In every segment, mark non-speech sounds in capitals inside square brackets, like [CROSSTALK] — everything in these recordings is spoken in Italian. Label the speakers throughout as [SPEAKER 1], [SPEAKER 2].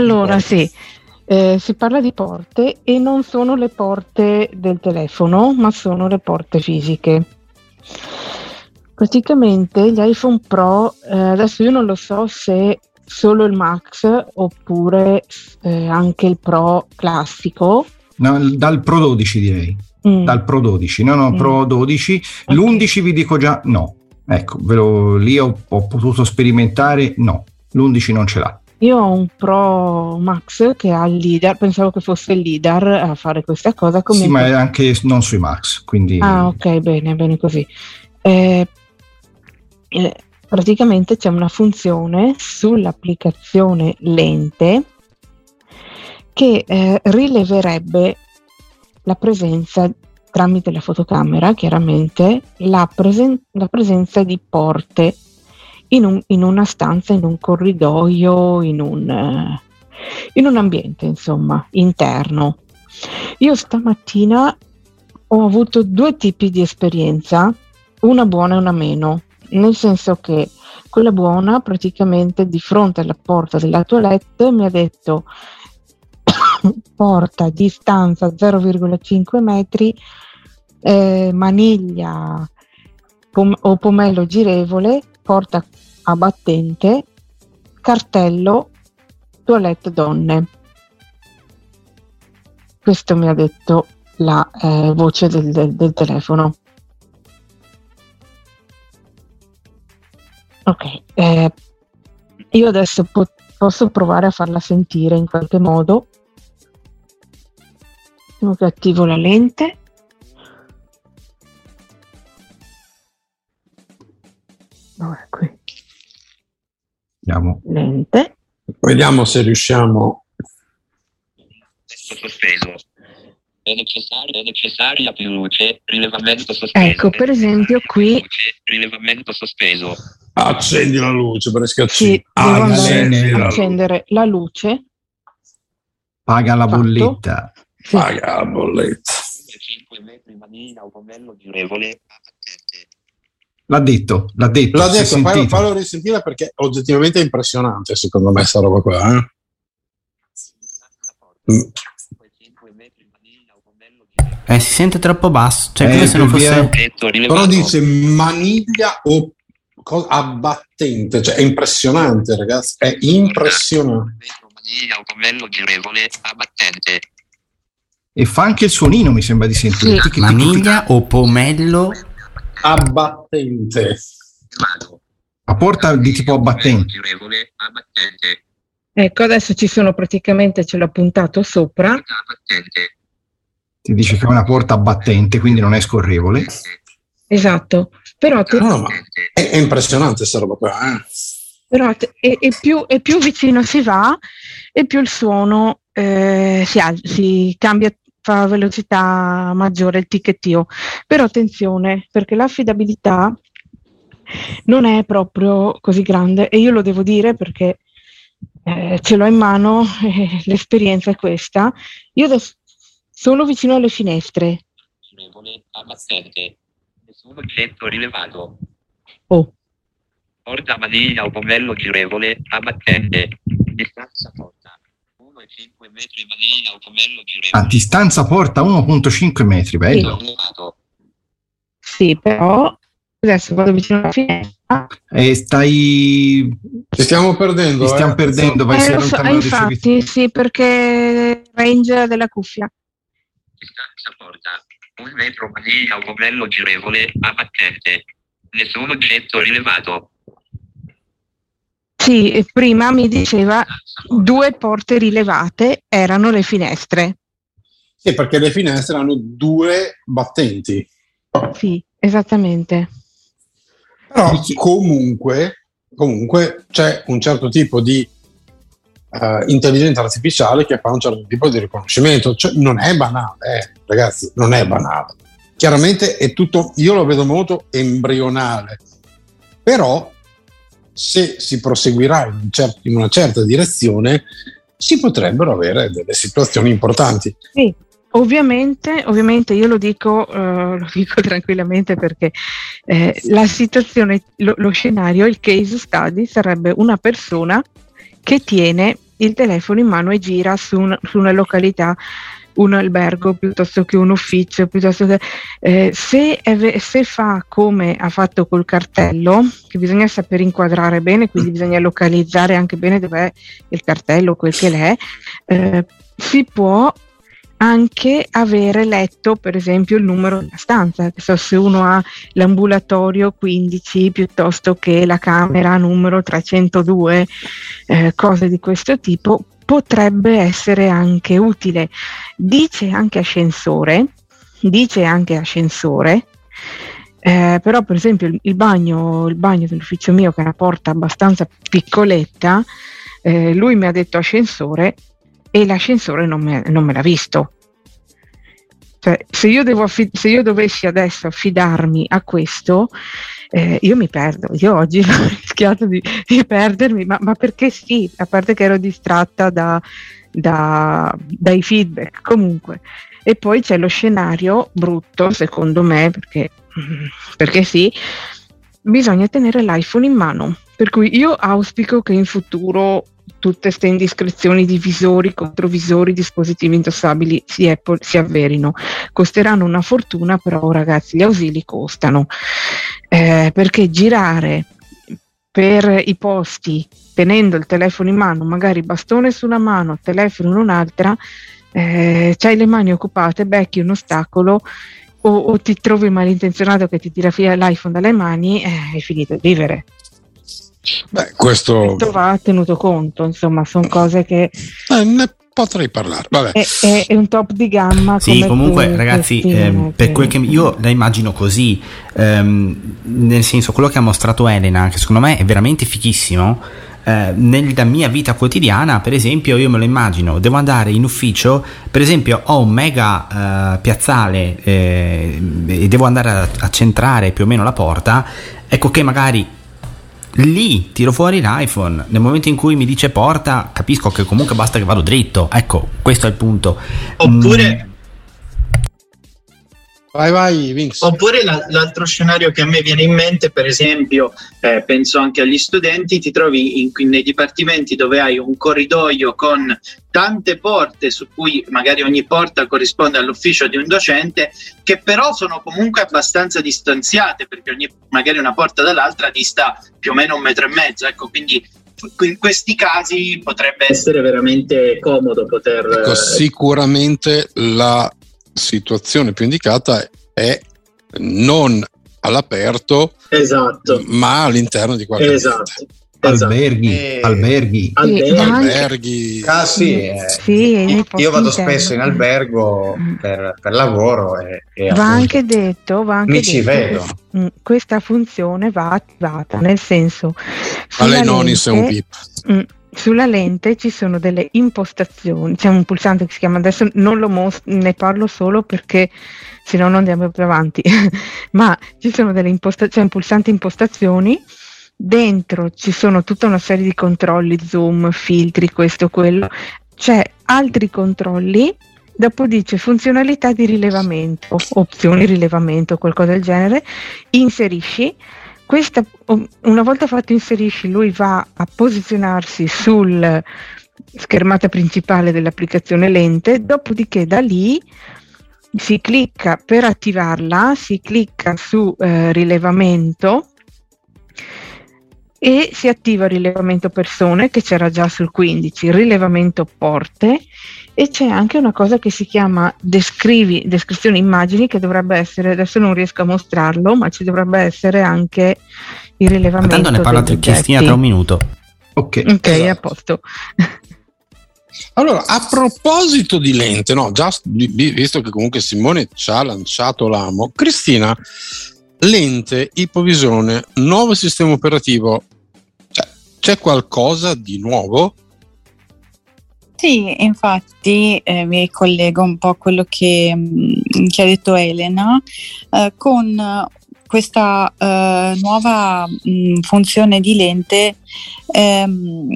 [SPEAKER 1] Allora, sì, eh, si parla di porte e non sono le porte del telefono, ma sono le porte fisiche. Praticamente gli iPhone Pro, eh, adesso io non lo so se solo il Max oppure eh, anche il Pro classico.
[SPEAKER 2] No, dal Pro 12 direi. Mm. Dal Pro 12, no, no, mm. Pro 12. Okay. L'11 vi dico già no. Ecco, ve lo, lì ho, ho potuto sperimentare, no. L'11 non ce l'ha.
[SPEAKER 1] Io ho un Pro Max che ha il leader, pensavo che fosse il leader a fare questa cosa.
[SPEAKER 2] Comunque... Sì, ma è anche non sui Max, quindi...
[SPEAKER 1] Ah, ok, bene, bene così. Eh, eh, praticamente c'è una funzione sull'applicazione lente che eh, rileverebbe la presenza tramite la fotocamera, chiaramente, la, presen- la presenza di porte in, un, in, una stanza, in un corridoio, in un, uh, in un ambiente, insomma, interno. Io stamattina ho avuto due tipi di esperienza, una buona e una meno, nel senso che quella buona praticamente di fronte alla porta della toilette mi ha detto [COUGHS] porta distanza 0,5 metri eh, maniglia pom- o pomello girevole porta a battente cartello toilette donne questo mi ha detto la eh, voce del, del, del telefono Ok, eh, io adesso po- posso provare a farla sentire in qualche modo. che attivo la lente.
[SPEAKER 2] Vediamo.
[SPEAKER 1] Lente.
[SPEAKER 3] Vediamo se riusciamo.
[SPEAKER 4] Sospeso. È necessaria, è necessaria più luce, rilevamento sospeso.
[SPEAKER 1] Ecco, per esempio qui...
[SPEAKER 4] Luce, rilevamento sospeso.
[SPEAKER 3] Accendi la luce,
[SPEAKER 1] sì,
[SPEAKER 3] ah,
[SPEAKER 1] accendi la accendere la luce.
[SPEAKER 2] Paga la Fatto. bolletta.
[SPEAKER 3] Sì. Paga la bolletta.
[SPEAKER 4] 5 metri manina o pomello girevole
[SPEAKER 2] L'ha detto, l'ha detto.
[SPEAKER 3] L'ha detto, fallo, fallo risentire perché oggettivamente è impressionante secondo me sta roba qua. Eh?
[SPEAKER 5] Mm. Eh, si sente troppo basso, cioè
[SPEAKER 3] eh,
[SPEAKER 5] come se non fosse...
[SPEAKER 3] Però dice maniglia o abbattente, cioè è impressionante ragazzi, è impressionante.
[SPEAKER 4] Maniglia o pomello girevole, abbattente.
[SPEAKER 2] E fa anche il suonino, mi sembra di sentire.
[SPEAKER 5] Maniglia o pomello
[SPEAKER 3] abbattente.
[SPEAKER 2] A porta di tipo abbattente.
[SPEAKER 1] Ecco, adesso ci sono praticamente, ce l'ho puntato sopra. Abbattente
[SPEAKER 2] ti dice che è una porta abbattente, quindi non è scorrevole.
[SPEAKER 1] Esatto, però te...
[SPEAKER 3] no, è, è, impressionante questa roba qua. Eh?
[SPEAKER 1] Però te, e, e, più, e, più, vicino si va, e più il suono eh, si, si cambia fa velocità maggiore il ticchettio. Però attenzione, perché l'affidabilità non è proprio così grande e io lo devo dire perché eh, ce l'ho in mano, [LAUGHS] eh, l'esperienza è questa. Io adesso sono vicino alle finestre.
[SPEAKER 4] Abbattente. Nessun oggetto rilevato.
[SPEAKER 1] Oh.
[SPEAKER 4] Porta maniglia o pomello girevole, abbattente. Distanza porta 1,5 metri maniglia o pomello girevole.
[SPEAKER 2] A distanza porta 1,5 metri, bello.
[SPEAKER 1] Sì. sì, però adesso vado vicino alla finestra.
[SPEAKER 2] E stai...
[SPEAKER 3] Ci stiamo perdendo.
[SPEAKER 2] Ti stiamo
[SPEAKER 3] eh?
[SPEAKER 2] perdendo, vai
[SPEAKER 1] eh, so, infatti, sì, perché range della cuffia
[SPEAKER 4] distanza porta un metro maniglia o pomello girevole abbattente. Nessun oggetto rilevato.
[SPEAKER 1] Sì, prima mi diceva due porte rilevate erano le finestre.
[SPEAKER 3] Sì, perché le finestre hanno due battenti.
[SPEAKER 1] Sì, esattamente.
[SPEAKER 3] Però comunque, comunque c'è un certo tipo di uh, intelligenza artificiale che fa un certo tipo di riconoscimento. Cioè, non è banale, eh, ragazzi, non è banale. Chiaramente è tutto, io lo vedo molto embrionale, però se si proseguirà in, un cer- in una certa direzione si potrebbero avere delle situazioni importanti.
[SPEAKER 1] Sì, Ovviamente, ovviamente io lo dico, uh, lo dico [LAUGHS] tranquillamente perché eh, la situazione, lo, lo, scenario, il case study sarebbe una persona che tiene il telefono in mano e gira su, un, su una località un albergo piuttosto che un ufficio, piuttosto che eh, se, è, se, fa come ha fatto col cartello, che bisogna saper inquadrare bene, quindi bisogna localizzare anche bene dov'è il cartello, quel che l'è, eh, si può anche avere letto per esempio il numero della stanza, so, se uno ha l'ambulatorio 15 piuttosto che la camera numero 302, eh, cose di questo tipo, potrebbe essere anche utile. Dice anche ascensore, dice anche ascensore, eh, però per esempio il, il, bagno, il bagno dell'ufficio mio che è una porta abbastanza piccoletta, eh, lui mi ha detto ascensore e l'ascensore non me, non me l'ha visto. Cioè, se, io affid- se, io dovessi adesso affidarmi a questo, eh, io mi perdo. Io oggi [LAUGHS] ho rischiato di, di perdermi, ma, ma, perché sì, a parte che ero distratta da, da, dai feedback. Comunque, e poi c'è lo scenario brutto, secondo me, perché, [LAUGHS] perché sì, bisogna tenere l'iPhone in mano. Per cui io auspico che in futuro tutte queste indiscrezioni di visori, controvisori, dispositivi indossabili si, Apple, si avverino. Costeranno una fortuna, però ragazzi gli ausili costano, eh, perché girare per i posti tenendo il telefono in mano, magari bastone su una mano, telefono in un'altra, eh, c'hai le mani occupate, becchi un ostacolo o, o, ti trovi malintenzionato che ti tira via l'iPhone dalle mani, eh, hai finito di vivere.
[SPEAKER 3] Beh, questo
[SPEAKER 1] va tenuto conto, insomma, sono cose che
[SPEAKER 3] eh, ne potrei parlare. Vabbè.
[SPEAKER 1] È, è, è, un top di gamma.
[SPEAKER 5] Sì, comunque, tu, ragazzi, eh, per quel che io la immagino così, ehm, nel senso, quello che ha mostrato Elena, che secondo me è veramente fichissimo. Eh, nella mia vita quotidiana, per esempio, io me lo immagino, devo andare in ufficio, per esempio, ho un mega eh, piazzale eh, e devo andare a, a centrare più o meno la porta. Ecco che magari lì tiro fuori l'iPhone. Nel momento in cui mi dice porta, capisco che comunque basta che vado dritto. Ecco, questo è il punto.
[SPEAKER 6] Oppure.
[SPEAKER 3] Vai, vai, Vince.
[SPEAKER 6] Oppure la, l'altro scenario che a me viene in mente, per esempio, eh, penso anche agli studenti, ti trovi in, nei dipartimenti dove hai un corridoio con tante porte su cui magari ogni porta corrisponde all'ufficio di un docente che però sono comunque abbastanza distanziate perché ogni, magari una porta dall'altra dista più o meno un metro e mezzo ecco quindi in questi casi potrebbe essere veramente comodo poter
[SPEAKER 3] ecco, sicuramente la situazione più indicata è non all'aperto
[SPEAKER 6] esatto.
[SPEAKER 3] ma all'interno di qualche
[SPEAKER 6] esatto.
[SPEAKER 2] Esatto. Alberghi, eh, alberghi,
[SPEAKER 3] alberghi. alberghi.
[SPEAKER 7] Ah, sì, eh, sì io vado spesso in albergo mm. per, per lavoro e,
[SPEAKER 1] e va anche detto, va anche
[SPEAKER 7] mi
[SPEAKER 1] detto
[SPEAKER 7] ci vedo.
[SPEAKER 1] Mm, questa funzione va attivata, nel senso...
[SPEAKER 3] A lei non in un pip.
[SPEAKER 1] Sulla lente ci sono delle impostazioni, c'è un pulsante che si chiama adesso non lo mostro, ne parlo solo perché se no non andiamo più avanti, [LAUGHS] ma ci sono delle impostazioni, c'è un pulsante impostazioni dentro ci sono tutta una serie di controlli, zoom, filtri, questo, quello, c'è altri controlli, dopo dice funzionalità di rilevamento, opzioni rilevamento, qualcosa del genere, inserisci. Questa, una volta fatto inserisci, lui va a posizionarsi sul schermata principale dell'applicazione lente, dopodiché da lì si clicca per attivarla, si clicca su eh, rilevamento e si attiva il rilevamento persone che c'era già sul 15, il rilevamento porte e c'è anche una cosa che si chiama descrivi, descrizione immagini che dovrebbe essere, adesso non riesco a mostrarlo, ma ci dovrebbe essere anche il rilevamento.
[SPEAKER 5] Tanto ne parla Cristina tra un minuto.
[SPEAKER 1] Ok, okay esatto. a posto.
[SPEAKER 3] Allora, a proposito di lente, no, già visto che comunque Simone ci ha lanciato l'amo, Cristina lente, ipovisione, nuovo sistema operativo. Cioè, c'è qualcosa di nuovo?
[SPEAKER 8] Sì, infatti eh, mi ricollego un po' a quello che, mm, che ha detto Elena, eh, con questa eh, nuova mh, mm, funzione di lente ehm,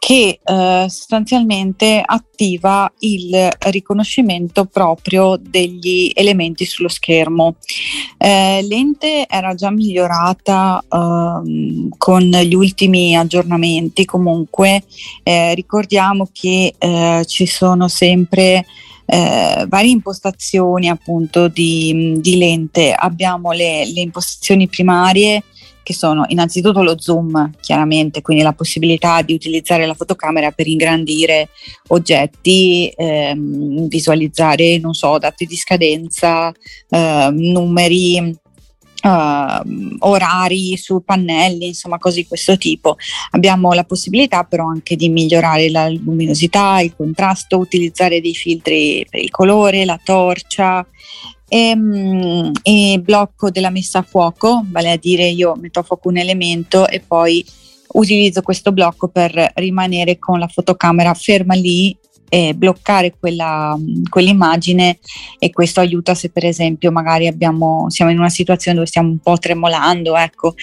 [SPEAKER 8] che eh, sostanzialmente attiva il riconoscimento proprio degli elementi sullo schermo. Eh, l'ente era già migliorata eh, con gli ultimi aggiornamenti, comunque eh, ricordiamo che eh, ci sono sempre eh, varie impostazioni appunto di, di lente. Abbiamo le, le impostazioni primarie che sono innanzitutto lo zoom, chiaramente, quindi la possibilità di utilizzare la fotocamera per ingrandire oggetti, ehm, visualizzare, non so, dati di scadenza, eh, numeri. Uh, orari su pannelli, insomma cose di questo tipo. Abbiamo la possibilità però anche di migliorare la luminosità, il contrasto, utilizzare dei filtri per il colore, la torcia, e, mm, e blocco della messa a fuoco, vale a dire io metto a fuoco un elemento e poi utilizzo questo blocco per rimanere con la fotocamera ferma lì e bloccare quella, quell'immagine e questo aiuta se per esempio magari abbiamo, siamo in una situazione dove stiamo un po' tremolando. Ecco.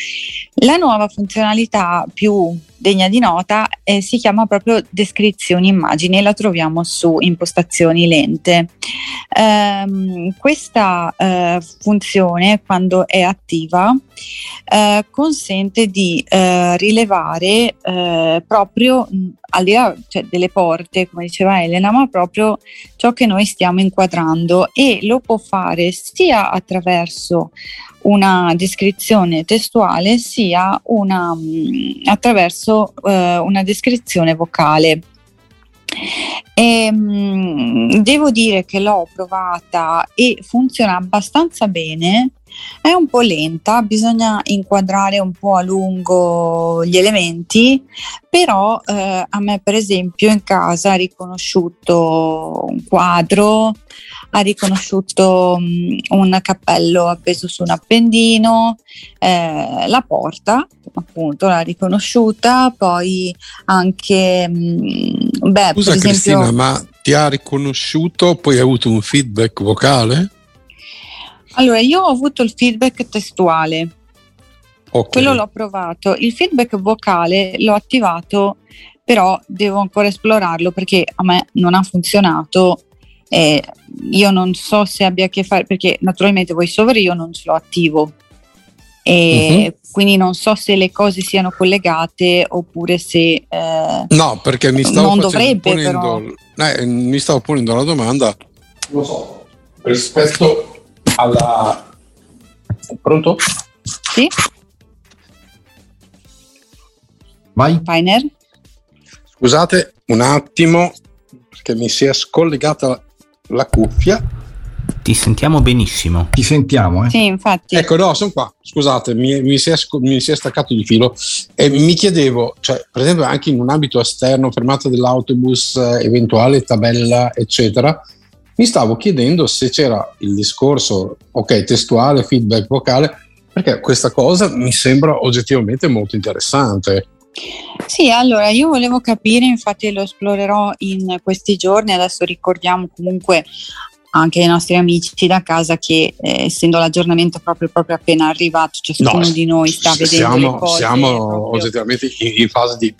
[SPEAKER 8] La nuova funzionalità più degna di nota eh, si chiama proprio descrizioni immagini e la troviamo su impostazioni lente. Um, questa uh, funzione quando è attiva uh, consente di uh, rilevare proprio al di là cioè, delle porte, come diceva Elena, ma proprio ciò che noi stiamo inquadrando e lo può fare sia attraverso una descrizione testuale sia una, mm, attraverso eh, una descrizione vocale. E, mh, mm, devo dire che l'ho provata e funziona abbastanza bene. È un po' lenta, bisogna inquadrare un po' a lungo gli elementi, però eh, a me per esempio in casa ha riconosciuto un quadro, ha riconosciuto um, un cappello appeso su un appendino, eh, la porta appunto l'ha riconosciuta, poi anche um, beh,
[SPEAKER 3] Scusa
[SPEAKER 8] per
[SPEAKER 3] Cristina, esempio, ma ti ha riconosciuto, poi hai avuto un feedback vocale?
[SPEAKER 8] Allora, io ho avuto il feedback testuale. Okay. Quello l'ho provato. Il feedback vocale l'ho attivato, però devo ancora esplorarlo perché a me non ha funzionato eh, io non so se abbia a che fare, perché naturalmente VoiceOver io non ce l'ho attivo, e uh-huh. quindi non so se le cose siano collegate oppure se... Eh,
[SPEAKER 3] no, perché mi stavo,
[SPEAKER 8] non dovrebbe, ponendo,
[SPEAKER 3] eh, mi stavo ponendo la domanda, lo so, rispetto alla... Pronto?
[SPEAKER 8] Sì.
[SPEAKER 2] Vai.
[SPEAKER 8] Painer.
[SPEAKER 3] Scusate un attimo, che mi si è scollegata la cuffia.
[SPEAKER 5] Ti sentiamo benissimo.
[SPEAKER 2] Ti sentiamo, eh?
[SPEAKER 8] Sì, infatti.
[SPEAKER 3] Ecco, no, sono qua. Scusate, mi, mi, si è, mi, si è, staccato di filo e mi chiedevo, cioè, per esempio, anche in un ambito esterno, fermata dell'autobus, eh, eventuale tabella, eccetera, mi stavo chiedendo se c'era il discorso, ok, testuale, feedback vocale, perché questa cosa mi sembra oggettivamente molto interessante.
[SPEAKER 8] Sì, allora io volevo capire, infatti lo esplorerò in questi giorni, adesso ricordiamo comunque anche ai nostri amici da casa che eh, essendo l'aggiornamento proprio, proprio, appena arrivato, ciascuno no, di noi sta vedendo
[SPEAKER 3] siamo,
[SPEAKER 8] le cose.
[SPEAKER 3] Siamo oggettivamente in, in, fase di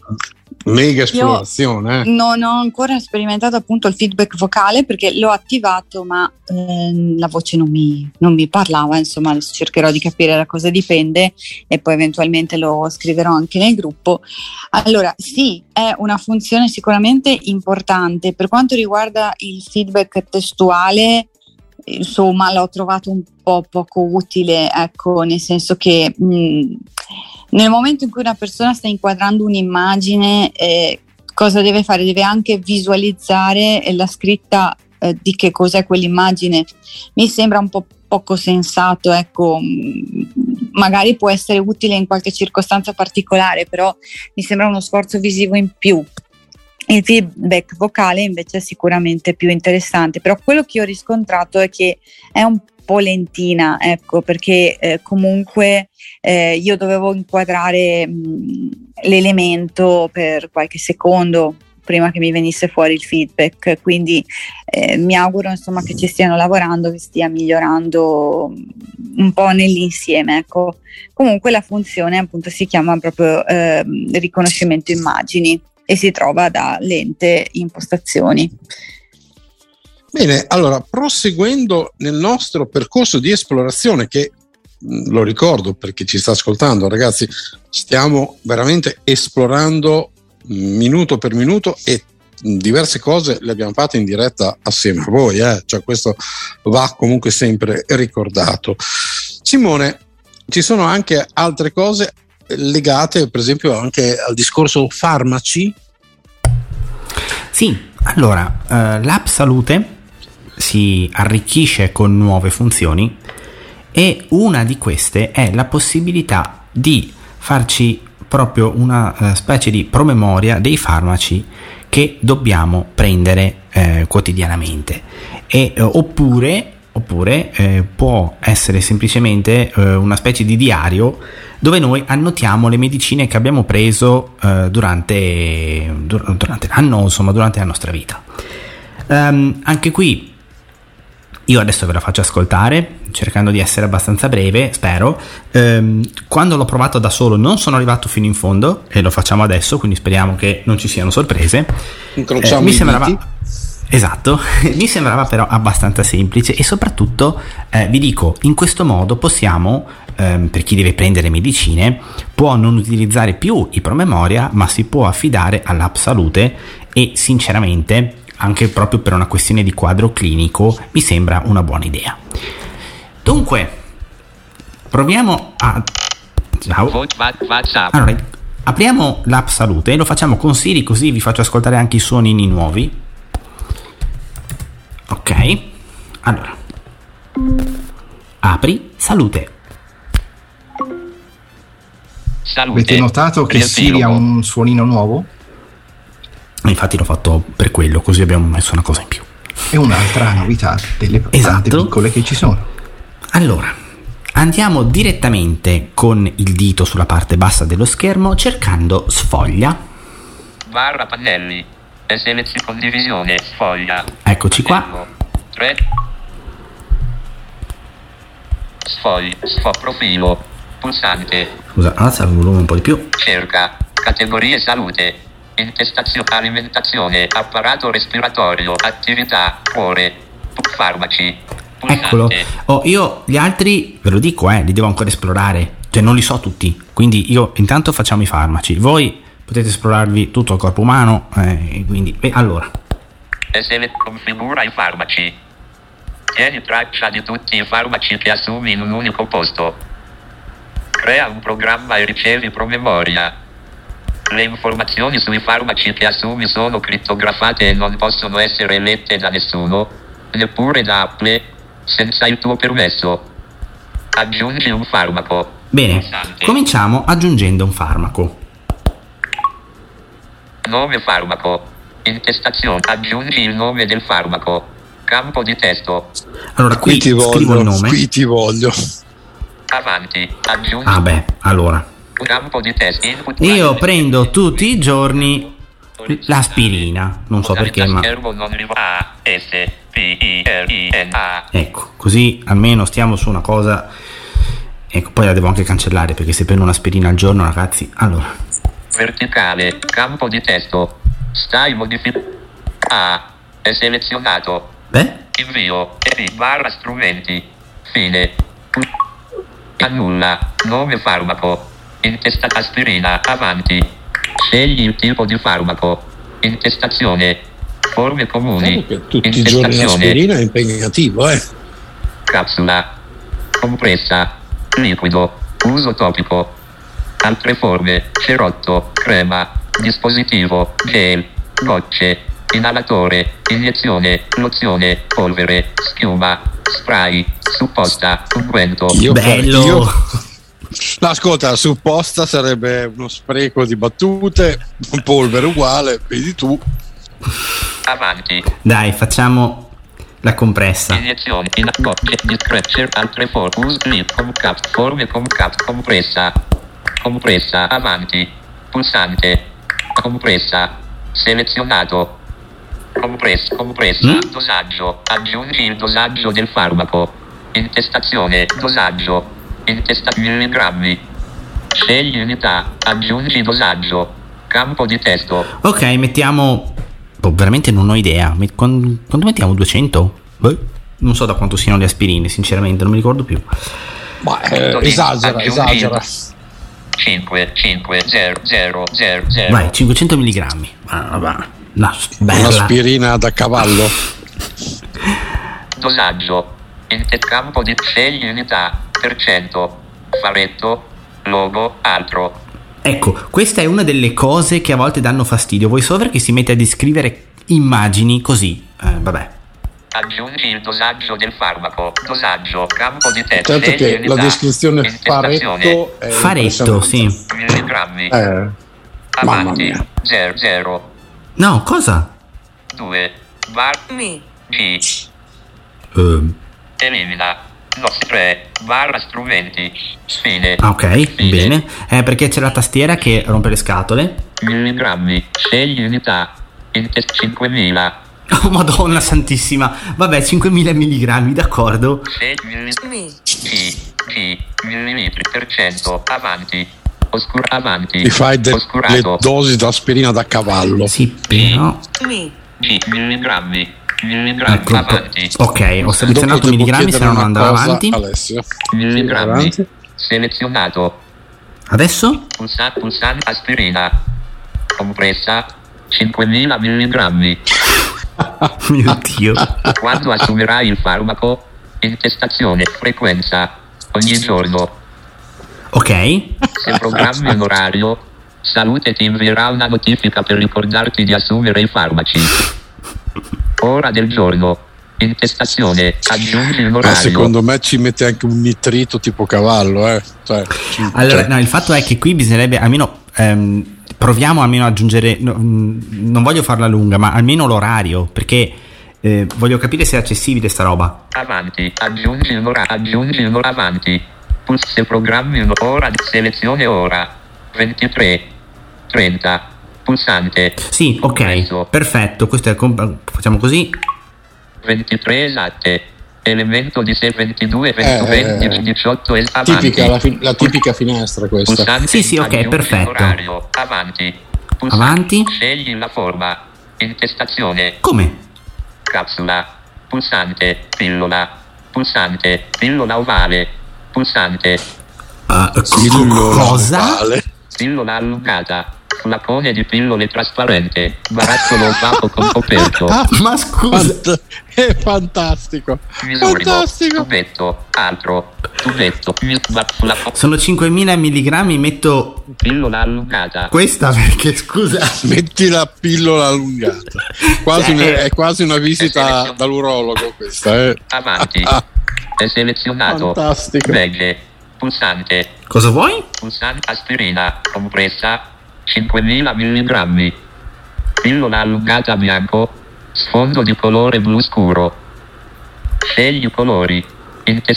[SPEAKER 3] mega esplorazione.
[SPEAKER 8] Eh. Non ho ancora sperimentato appunto il feedback vocale perché l'ho attivato, ma eh, la voce non mi, non mi, parlava. Insomma, cercherò di capire da cosa dipende e poi eventualmente lo scriverò anche nel gruppo. Allora, sì, è una funzione sicuramente importante. Per quanto riguarda il feedback testuale, insomma, l'ho trovato un po' poco utile, ecco, nel senso che. Mh, nel momento in cui una persona sta inquadrando un'immagine, eh, cosa deve fare? Deve anche visualizzare la scritta eh, di che cos'è quell'immagine. Mi sembra un po' poco sensato, ecco, mm, magari può essere utile in qualche circostanza particolare, però mi sembra uno sforzo visivo in più. Il feedback vocale invece è sicuramente più interessante, però quello che ho riscontrato è che è un po' lentina, ecco, perché eh, comunque eh, io dovevo inquadrare mh, l'elemento per qualche secondo prima che mi venisse fuori il feedback, quindi eh, mi auguro insomma che ci stiano lavorando, che stia migliorando un po' nell'insieme. Ecco. Comunque la funzione appunto si chiama proprio eh, riconoscimento immagini. E si trova da lente impostazioni.
[SPEAKER 3] Bene, allora proseguendo nel nostro percorso di esplorazione che lo ricordo perché ci sta ascoltando, ragazzi, stiamo veramente esplorando minuto per minuto e diverse cose le abbiamo fatte in diretta assieme a voi, eh? cioè questo va comunque sempre ricordato. Simone, ci sono anche altre cose legate per esempio anche al discorso farmaci?
[SPEAKER 5] Sì, allora eh, l'app salute si arricchisce con nuove funzioni e una di queste è la possibilità di farci proprio una uh, specie di promemoria dei farmaci che dobbiamo prendere eh, quotidianamente e, eh, oppure, oppure eh, può essere semplicemente eh, una specie di diario dove noi annotiamo le medicine che abbiamo preso eh, durante, durante l'anno insomma durante la nostra vita um, anche qui io adesso ve la faccio ascoltare, cercando di essere abbastanza breve, spero. Ehm, quando l'ho provato da solo non sono arrivato fino in fondo e lo facciamo adesso, quindi speriamo che non ci siano sorprese.
[SPEAKER 3] Incrociamo eh, mi sembrava
[SPEAKER 5] Esatto, [LAUGHS] mi sembrava però abbastanza semplice e soprattutto eh, vi dico, in questo modo possiamo, ehm, per chi deve prendere medicine, può non utilizzare più i promemoria, ma si può affidare all'app salute e sinceramente anche proprio per una questione di quadro clinico, mi sembra una buona idea. Dunque, proviamo a... Ciao. Allora, apriamo l'app salute e lo facciamo con Siri così vi faccio ascoltare anche i suonini nuovi. Allora. Apri salute.
[SPEAKER 2] Salute. Avete notato che Siri ha un suonino nuovo?
[SPEAKER 5] Infatti l'ho fatto per quello, così abbiamo messo una cosa in più.
[SPEAKER 2] È un'altra novità delle esatto. piccole che ci sono.
[SPEAKER 5] Allora, andiamo direttamente con il dito sulla parte bassa dello schermo cercando sfoglia.
[SPEAKER 4] Barra pannelli. SLC condivisione, sfoglia.
[SPEAKER 5] Eccoci qua. 3.
[SPEAKER 4] Sfoglia, sfo profilo, pulsante.
[SPEAKER 5] Scusa, alza il volume un po' di più.
[SPEAKER 4] Cerca, categorie salute, Intestazione, alimentazione, apparato respiratorio, attività, cuore, farmaci.
[SPEAKER 5] Eccolo. Oh, io gli altri ve lo dico, eh, li devo ancora esplorare. Cioè, non li so tutti. Quindi io intanto facciamo i farmaci. Voi potete esplorarvi tutto il corpo umano. Eh, quindi, beh, allora.
[SPEAKER 4] SL configura i farmaci. Tieni traccia di tutti i farmaci che assumi in un unico posto. Crea un programma e ricevi promemoria. Le informazioni sui farmaci che assumi sono crittografate e non possono essere lette da nessuno, neppure da Apple, senza il tuo permesso. Aggiungi un farmaco.
[SPEAKER 5] Bene, cominciamo aggiungendo un farmaco.
[SPEAKER 4] Nome farmaco. Intestazione. Aggiungi il nome del farmaco. Campo di testo.
[SPEAKER 5] Allora, qui, qui ti voglio, il nome.
[SPEAKER 3] Qui ti voglio.
[SPEAKER 4] Avanti. Aggiungi.
[SPEAKER 5] Ah beh, allora.
[SPEAKER 4] Campo di test.
[SPEAKER 5] Io prendo tutti i giorni l'aspirina, non so perché, ma ecco, così almeno stiamo su una cosa. Ecco, poi la devo anche cancellare perché se prendo un'aspirina al giorno, ragazzi, allora.
[SPEAKER 4] Verticale, campo di testo. Stai modificando. Ah, è selezionato.
[SPEAKER 5] Beh?
[SPEAKER 4] Invio, e barra strumenti. Fine. Annulla, nome farmaco. Intestata aspirina. Avanti. Scegli il tipo di farmaco. Intestazione. Forme comuni.
[SPEAKER 3] Tutti i giorni l'aspirina è impegnativo, eh.
[SPEAKER 4] Capsula. Compressa. Liquido. Uso topico. Altre forme. Cerotto. Crema. Dispositivo. Gel. Gocce. Inalatore. Iniezione. Lozione. Polvere. Schiuma. Spray. Supposta. Unguento.
[SPEAKER 5] Io Bello. Io [LAUGHS]
[SPEAKER 3] No, ascolta, supposta sarebbe uno spreco di battute, un polvere uguale, vedi tu.
[SPEAKER 4] Avanti.
[SPEAKER 5] Dai, facciamo la compressa.
[SPEAKER 4] Iniezione, in discretion, altre focus, clip, comcap, forme comcap, compressa. Compressa, avanti. Pulsante. Compressa. Selezionato. Compressa, compressa, mm? dosaggio. Aggiungi il dosaggio del farmaco. Intestazione, dosaggio. Intesta milligrammi. Scegli unità. Aggiungi dosaggio. Campo di testo.
[SPEAKER 5] Ok, mettiamo... Oh, veramente non ho idea. Quando, quando mettiamo 200? Beh, non so da quanto siano le aspirine, sinceramente, non mi ricordo più.
[SPEAKER 3] Ma eh, esagera, esagera.
[SPEAKER 4] 5, 5, 0, 0, 0, 0.
[SPEAKER 5] Vai, 500 mg. Ah, va. No,
[SPEAKER 3] Un'aspirina da cavallo.
[SPEAKER 4] Dosaggio. In campo di scegli unità, per cento, faretto, logo, altro.
[SPEAKER 5] Ecco, questa è una delle cose che a volte danno fastidio. VoiceOver che si mette a descrivere immagini così. Eh, vabbè.
[SPEAKER 4] Aggiungi il dosaggio del farmaco. Dosaggio, campo di testo.
[SPEAKER 3] Certo che la descrizione faretto è
[SPEAKER 5] Faretto, sì.
[SPEAKER 4] Milligrammi.
[SPEAKER 3] Eh,
[SPEAKER 4] Avanti. 0, 0.
[SPEAKER 5] No, cosa?
[SPEAKER 4] 2. Bar. Mi. G.
[SPEAKER 5] Um.
[SPEAKER 4] Elimina. No, 3. Barra strumenti. Fine.
[SPEAKER 5] Ah, ok,
[SPEAKER 4] Fine.
[SPEAKER 5] bene. Eh, perché c'è la tastiera che rompe le scatole.
[SPEAKER 4] Milligrammi. Scegli unità. In test 5000.
[SPEAKER 5] Oh, madonna santissima. Vabbè, 5000 milligrammi, d'accordo.
[SPEAKER 4] Scegli G. G. Millimetri per cento. Avanti. Oscuro avanti.
[SPEAKER 3] Ti fai delle
[SPEAKER 4] Oscurato.
[SPEAKER 3] dosi d'aspirina da cavallo.
[SPEAKER 5] Sì, però...
[SPEAKER 4] G. Milligrammi. Milligrammi.
[SPEAKER 5] Ecco,
[SPEAKER 4] avanti.
[SPEAKER 5] ok, ho selezionato milligrammi, se non
[SPEAKER 3] cosa,
[SPEAKER 5] avanti.
[SPEAKER 3] Alessio.
[SPEAKER 4] Milligrammi.
[SPEAKER 3] Avanti.
[SPEAKER 4] Selezionato.
[SPEAKER 5] Adesso?
[SPEAKER 4] Pulsante, pulsante aspirina. Compressa 5000 milligrammi. [LAUGHS]
[SPEAKER 5] Mio Dio.
[SPEAKER 4] Quando assumerai il farmaco? Intestazione, frequenza. Ogni giorno.
[SPEAKER 5] Ok.
[SPEAKER 4] Se programmi un orario, Salute ti invierà una notifica per ricordarti di assumere i farmaci. Ora del giorno. Intestazione. Aggiungi un
[SPEAKER 3] Ma
[SPEAKER 4] orario.
[SPEAKER 3] secondo me ci mette anche un nitrito tipo cavallo, eh. Cioè, ci-
[SPEAKER 5] Allora,
[SPEAKER 3] cioè,
[SPEAKER 5] no, il fatto è che qui bisognerebbe almeno. ehm, proviamo almeno ad aggiungere. no, mm, non voglio farla lunga, ma almeno l'orario. Perché eh, voglio capire se è accessibile sta roba.
[SPEAKER 4] Avanti. Aggiungi un'ora. Aggiungi un'ora avanti. Se programmi un'ora di selezione ora. 23. 30. Pulsante.
[SPEAKER 5] Sì, ok.
[SPEAKER 4] Adesso.
[SPEAKER 5] Perfetto. Questo è. comp- facciamo così.
[SPEAKER 4] 23 esatte. Elemento di sé 22,
[SPEAKER 3] Eh,
[SPEAKER 4] 20,
[SPEAKER 3] eh,
[SPEAKER 4] 18 es- avanti.
[SPEAKER 3] tipica, la, fi- la tipica finestra questa.
[SPEAKER 4] Pulsante.
[SPEAKER 5] Sì, sì, ok, perfetto.
[SPEAKER 4] Orario. Avanti. Pulsante.
[SPEAKER 5] Avanti.
[SPEAKER 4] Scegli la forma. Intestazione.
[SPEAKER 5] Come?
[SPEAKER 4] Capsula. Pulsante. Pillola. Pulsante. Pillola ovale. Pulsante.
[SPEAKER 5] Ah, co-
[SPEAKER 3] Pillola
[SPEAKER 5] cosa?
[SPEAKER 4] Pillola allungata. Flacone di pillole trasparente. Barattolo opaco con coperto. [LAUGHS]
[SPEAKER 5] Ah, ma scusa.
[SPEAKER 3] Fant- è fantastico. Fantastico.
[SPEAKER 4] Tubetto. Altro. Tubetto.
[SPEAKER 5] Sono 5000 milligrammi. Metto
[SPEAKER 4] Pillola allungata.
[SPEAKER 5] questa perché scusa.
[SPEAKER 3] Metti la pillola allungata. [LAUGHS] Quasi
[SPEAKER 5] Cioè,
[SPEAKER 3] una-
[SPEAKER 5] eh,
[SPEAKER 3] è quasi una visita dall'urologo questa, eh.
[SPEAKER 4] Avanti. [LAUGHS] È selezionato.
[SPEAKER 3] Fantastico.
[SPEAKER 4] Legge. Pulsante.
[SPEAKER 5] Cosa vuoi?
[SPEAKER 4] Pulsante aspirina. Compressa. 5000 milligrammi. Pillola allungata bianco. Sfondo di colore blu scuro. Scegli colori.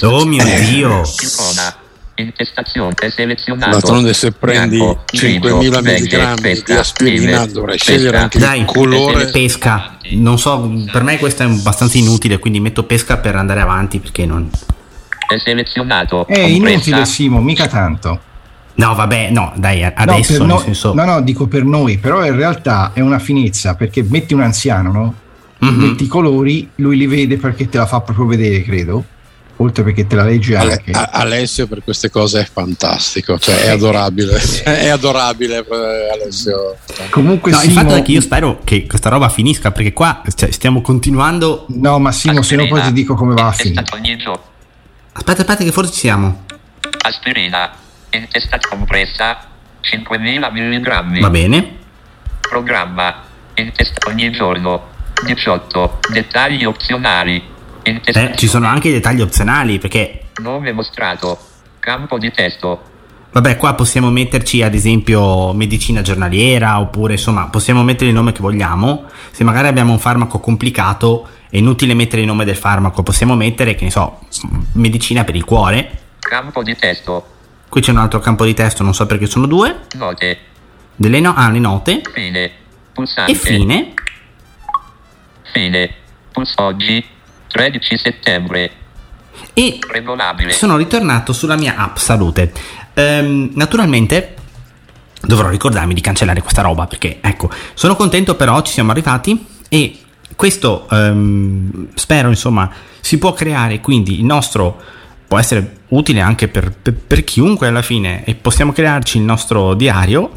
[SPEAKER 5] Oh mio Dio.
[SPEAKER 4] Icona. Intestazione. È selezionato.
[SPEAKER 3] D'altronde se prendi
[SPEAKER 4] Bianco,
[SPEAKER 3] 5.000
[SPEAKER 4] grigio,
[SPEAKER 3] mg di
[SPEAKER 4] pesca,
[SPEAKER 3] aspirina dovrai
[SPEAKER 4] pesca.
[SPEAKER 3] scegliere anche
[SPEAKER 5] Dai,
[SPEAKER 3] il colore.
[SPEAKER 5] pesca. Non so, per me questo è abbastanza inutile, quindi metto pesca per andare avanti perché non...
[SPEAKER 4] È selezionato.
[SPEAKER 2] È
[SPEAKER 4] Compressa.
[SPEAKER 2] inutile, Simo, mica tanto.
[SPEAKER 5] No, vabbè, no, dai,
[SPEAKER 2] No,
[SPEAKER 5] adesso nel
[SPEAKER 2] no,
[SPEAKER 5] senso...
[SPEAKER 2] no, no, dico per noi, però in realtà è una finezza perché metti un anziano, no?
[SPEAKER 5] Mhm.
[SPEAKER 2] Metti i colori, lui li vede perché te la fa proprio vedere, credo. Oltre perché te la legge
[SPEAKER 3] Ale-
[SPEAKER 2] anche.
[SPEAKER 3] a- Alessio per queste cose è fantastico, cioè è adorabile, [LAUGHS] è adorabile eh, Alessio.
[SPEAKER 2] Comunque,
[SPEAKER 5] No, il
[SPEAKER 2] Simo,
[SPEAKER 5] fatto è che io spero che questa roba finisca perché qua cioè, stiamo continuando...
[SPEAKER 2] No, ma Simo, se no poi ti dico come va a finire.
[SPEAKER 4] Intestato ogni giorno.
[SPEAKER 5] Aspetta, aspetta che forse ci siamo.
[SPEAKER 4] Aspirina. Intestata compressa. 5000 milligrammi.
[SPEAKER 5] Va bene.
[SPEAKER 4] Programma. Intesta ogni giorno. 18. Dettagli opzionali. Intesta-
[SPEAKER 5] Eh, ci sono anche i dettagli opzionali perché...
[SPEAKER 4] Nome mostrato. Campo di testo.
[SPEAKER 5] Vabbè, qua possiamo metterci ad esempio medicina giornaliera oppure insomma possiamo mettere il nome che vogliamo. Se magari abbiamo un farmaco complicato è inutile mettere il nome del farmaco, possiamo mettere, che ne so, medicina per il cuore.
[SPEAKER 4] Campo di testo.
[SPEAKER 5] Qui c'è un altro campo di testo, non so perché sono due.
[SPEAKER 4] Note.
[SPEAKER 5] Delle no- ah, le note.
[SPEAKER 4] Fine. Pulsante.
[SPEAKER 5] E fine.
[SPEAKER 4] Fine. Puls oggi. 13 settembre.
[SPEAKER 5] E
[SPEAKER 4] Regolabile.
[SPEAKER 5] sono ritornato sulla mia app salute. Ehm, naturalmente dovrò ricordarmi di cancellare questa roba perché ecco, sono contento però ci siamo arrivati e questo um, spero insomma si può creare quindi il nostro può essere utile anche per, per, per chiunque alla fine e possiamo crearci il nostro diario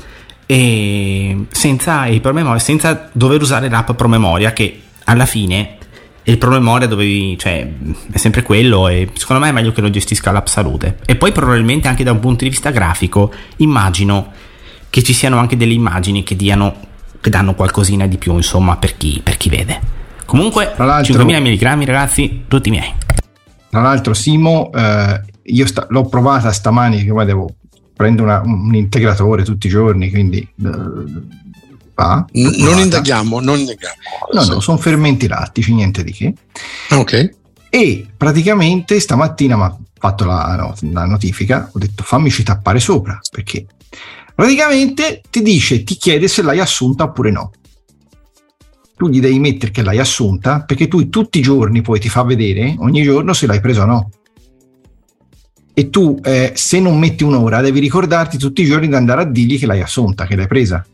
[SPEAKER 5] e senza, e senza dover usare l'app promemoria che alla fine il promemoria dovevi, cioè, è sempre quello e secondo me è meglio che lo gestisca l'app salute. E poi probabilmente anche da un punto di vista grafico immagino che ci siano anche delle immagini che diano che danno qualcosina di più insomma per chi, per chi vede. Comunque 5.000 mg ragazzi tutti miei.
[SPEAKER 2] Tra l'altro Simo eh, io sta, l'ho provata stamani che devo prendo una, un integratore tutti i giorni, quindi uh,
[SPEAKER 3] va. N- non indaghiamo, non indaghiamo.
[SPEAKER 2] No, no, sono fermenti lattici, niente di che.
[SPEAKER 3] Ok.
[SPEAKER 2] E praticamente stamattina mi ha fatto la, no, la notifica, ho detto fammici tappare sopra, perché praticamente ti dice, ti chiede se l'hai assunta oppure no. Tu gli devi mettere che l'hai assunta, perché tu tutti i giorni poi ti fa vedere, ogni giorno, se l'hai presa o no e tu eh, se non metti un'ora devi ricordarti tutti i giorni di andare a dirgli che l'hai assunta, che l'hai presa.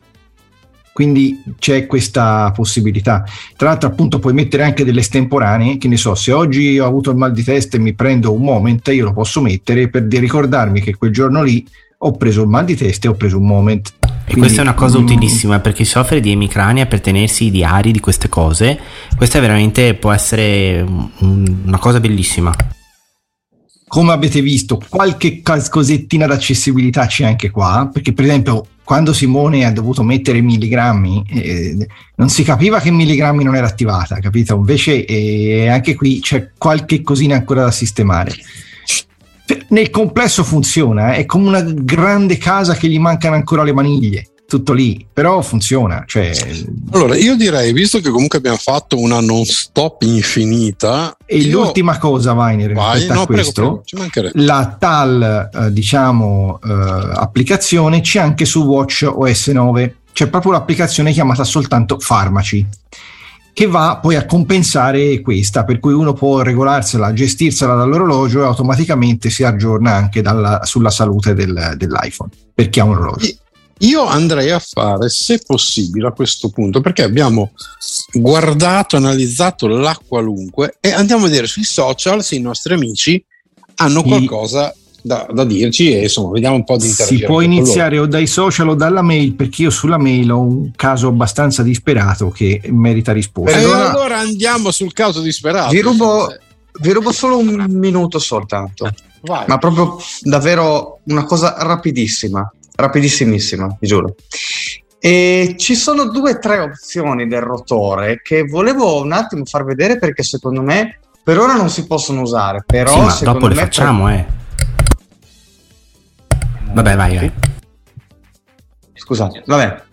[SPEAKER 2] Quindi c'è questa possibilità. Tra l'altro, appunto, puoi mettere anche delle estemporanee, che ne so, se oggi ho avuto il mal di testa e mi prendo un moment, io lo posso mettere per ricordarmi che quel giorno lì ho preso il mal di testa e ho preso un moment.
[SPEAKER 5] E Quindi, questa è una cosa mm, utilissima per chi soffre di emicrania per tenersi i diari di queste cose. Questa veramente può essere una cosa bellissima
[SPEAKER 2] come avete visto, qualche cosettina d'accessibilità c'è anche qua, perché per esempio quando Simone ha dovuto mettere milligrammi, eh, non si capiva che milligrammi non era attivata, capito? Invece eh, anche qui c'è qualche cosina ancora da sistemare. Nel complesso funziona, eh, è come una grande casa che gli mancano ancora le maniglie tutto lì, però funziona. Cioè...
[SPEAKER 3] Allora, io direi, visto che comunque abbiamo fatto una non stop infinita.
[SPEAKER 2] E io... l'ultima cosa, Vainer, Vai, no, questo, prego, prego, la tal, eh, diciamo, eh, applicazione c'è anche su Watch OS 9, c'è proprio l'applicazione chiamata soltanto Farmaci che va poi a compensare questa, per cui uno può regolarsela, gestirsela dall'orologio e automaticamente si aggiorna anche dalla, sulla salute del, dell'iPhone, per chi ha un orologio.
[SPEAKER 3] Io andrei a fare, se possibile, a questo punto, perché abbiamo guardato, analizzato la qualunque e andiamo a vedere sui social se i nostri amici hanno qualcosa da, da, dirci e insomma vediamo un po' di interagire.
[SPEAKER 2] Si può iniziare o dai social o dalla mail perché io sulla mail ho un caso abbastanza disperato che merita risposta.
[SPEAKER 3] E allora, allora andiamo sul caso disperato.
[SPEAKER 7] Vi rubo, vi rubo solo un minuto soltanto, Vai. ma proprio davvero una cosa rapidissima rapidissimissima, vi giuro. E ci sono due o tre opzioni del rotore che volevo un attimo far vedere perché secondo me per ora non si possono usare, però
[SPEAKER 5] sì, dopo le facciamo, per... eh. Vabbè, vai, vai.
[SPEAKER 7] Scusate, vabbè.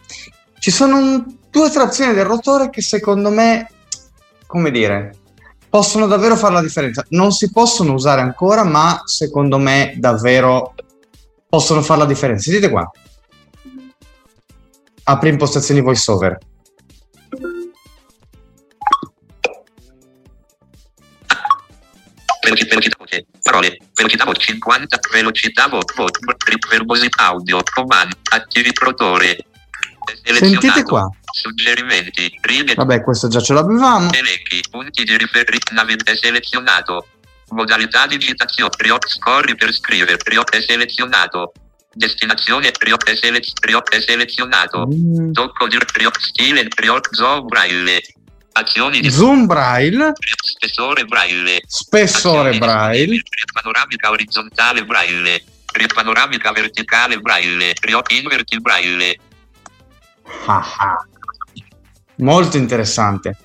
[SPEAKER 7] Ci sono un, due o tre opzioni del rotore che secondo me, come dire, possono davvero fare la differenza. Non si possono usare ancora, ma secondo me davvero possono fare la differenza. Sentite qua. Apri impostazioni voiceover.
[SPEAKER 4] Velocità voce, parole, velocità voce 50, velocità voce, verbosità audio, comando, attivi protore.
[SPEAKER 7] Sentite qua.
[SPEAKER 4] Suggerimenti,
[SPEAKER 7] righe. Vabbè, questo già ce l'avevamo.
[SPEAKER 4] Elenchi, punti di riferimento, selezionato. Modalità digitazione, Priop scorri per scrivere, Priop è selezionato. Destinazione Priop è, selez- Priop è selezionato. Mm. Tocco di Priop stile Priop zoom braille. Azioni di
[SPEAKER 7] zoom braille.
[SPEAKER 4] Spessore braille.
[SPEAKER 7] Spessore Azioni braille.
[SPEAKER 4] Panoramica orizzontale braille. Panoramica verticale braille. Priop inverti braille.
[SPEAKER 7] Ah, ah. Molto interessante.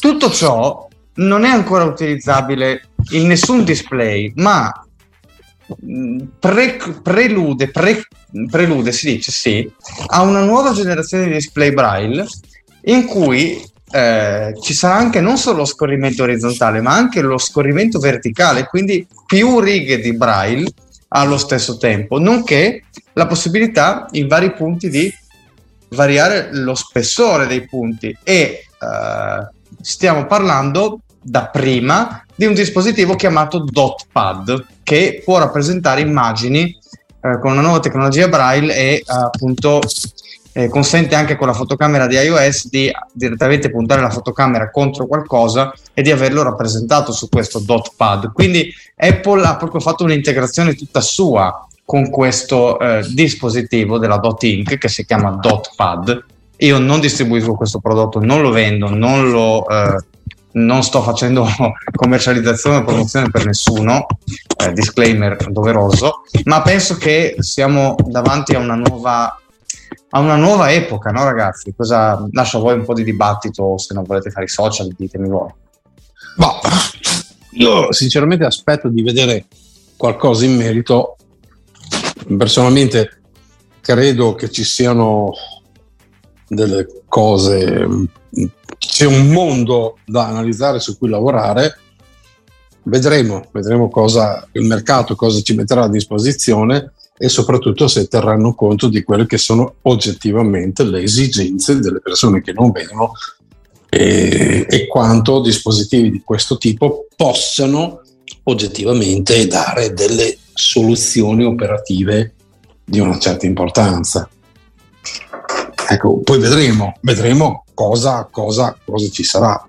[SPEAKER 7] Tutto ciò non è ancora utilizzabile in nessun display, ma mm, pre, prelude, pre, prelude, si dice sì, a una nuova generazione di display braille in cui eh, ci sarà anche non solo lo scorrimento orizzontale, ma anche lo scorrimento verticale, quindi più righe di braille allo stesso tempo, nonché la possibilità in vari punti di variare lo spessore dei punti. E eh, stiamo parlando da prima di un dispositivo chiamato DotPad che può rappresentare immagini eh, con una nuova tecnologia Braille e appunto eh, consente anche con la fotocamera di iOS di direttamente puntare la fotocamera contro qualcosa e di averlo rappresentato su questo dot pad. Quindi Apple ha proprio fatto un'integrazione tutta sua con questo eh, dispositivo della Dot Inc che si chiama Dot Pad. Io non distribuisco questo prodotto, non lo vendo, non lo eh, non sto facendo [LAUGHS] commercializzazione o promozione per nessuno, eh, disclaimer doveroso, ma penso che siamo davanti a una nuova a una nuova epoca, no ragazzi? Cosa lascio a voi un po' di dibattito, se non volete fare i social, ditemi voi.
[SPEAKER 3] Ma io sinceramente aspetto di vedere qualcosa in merito. Personalmente credo che ci siano delle cose, c'è un mondo da analizzare su cui lavorare. Vedremo, vedremo cosa il mercato cosa ci metterà a disposizione e soprattutto se terranno conto di quelle che sono oggettivamente le esigenze delle persone che non vedono e, e quanto dispositivi di questo tipo possano oggettivamente dare delle soluzioni operative di una certa importanza. Ecco, poi vedremo, vedremo cosa, cosa, cosa ci sarà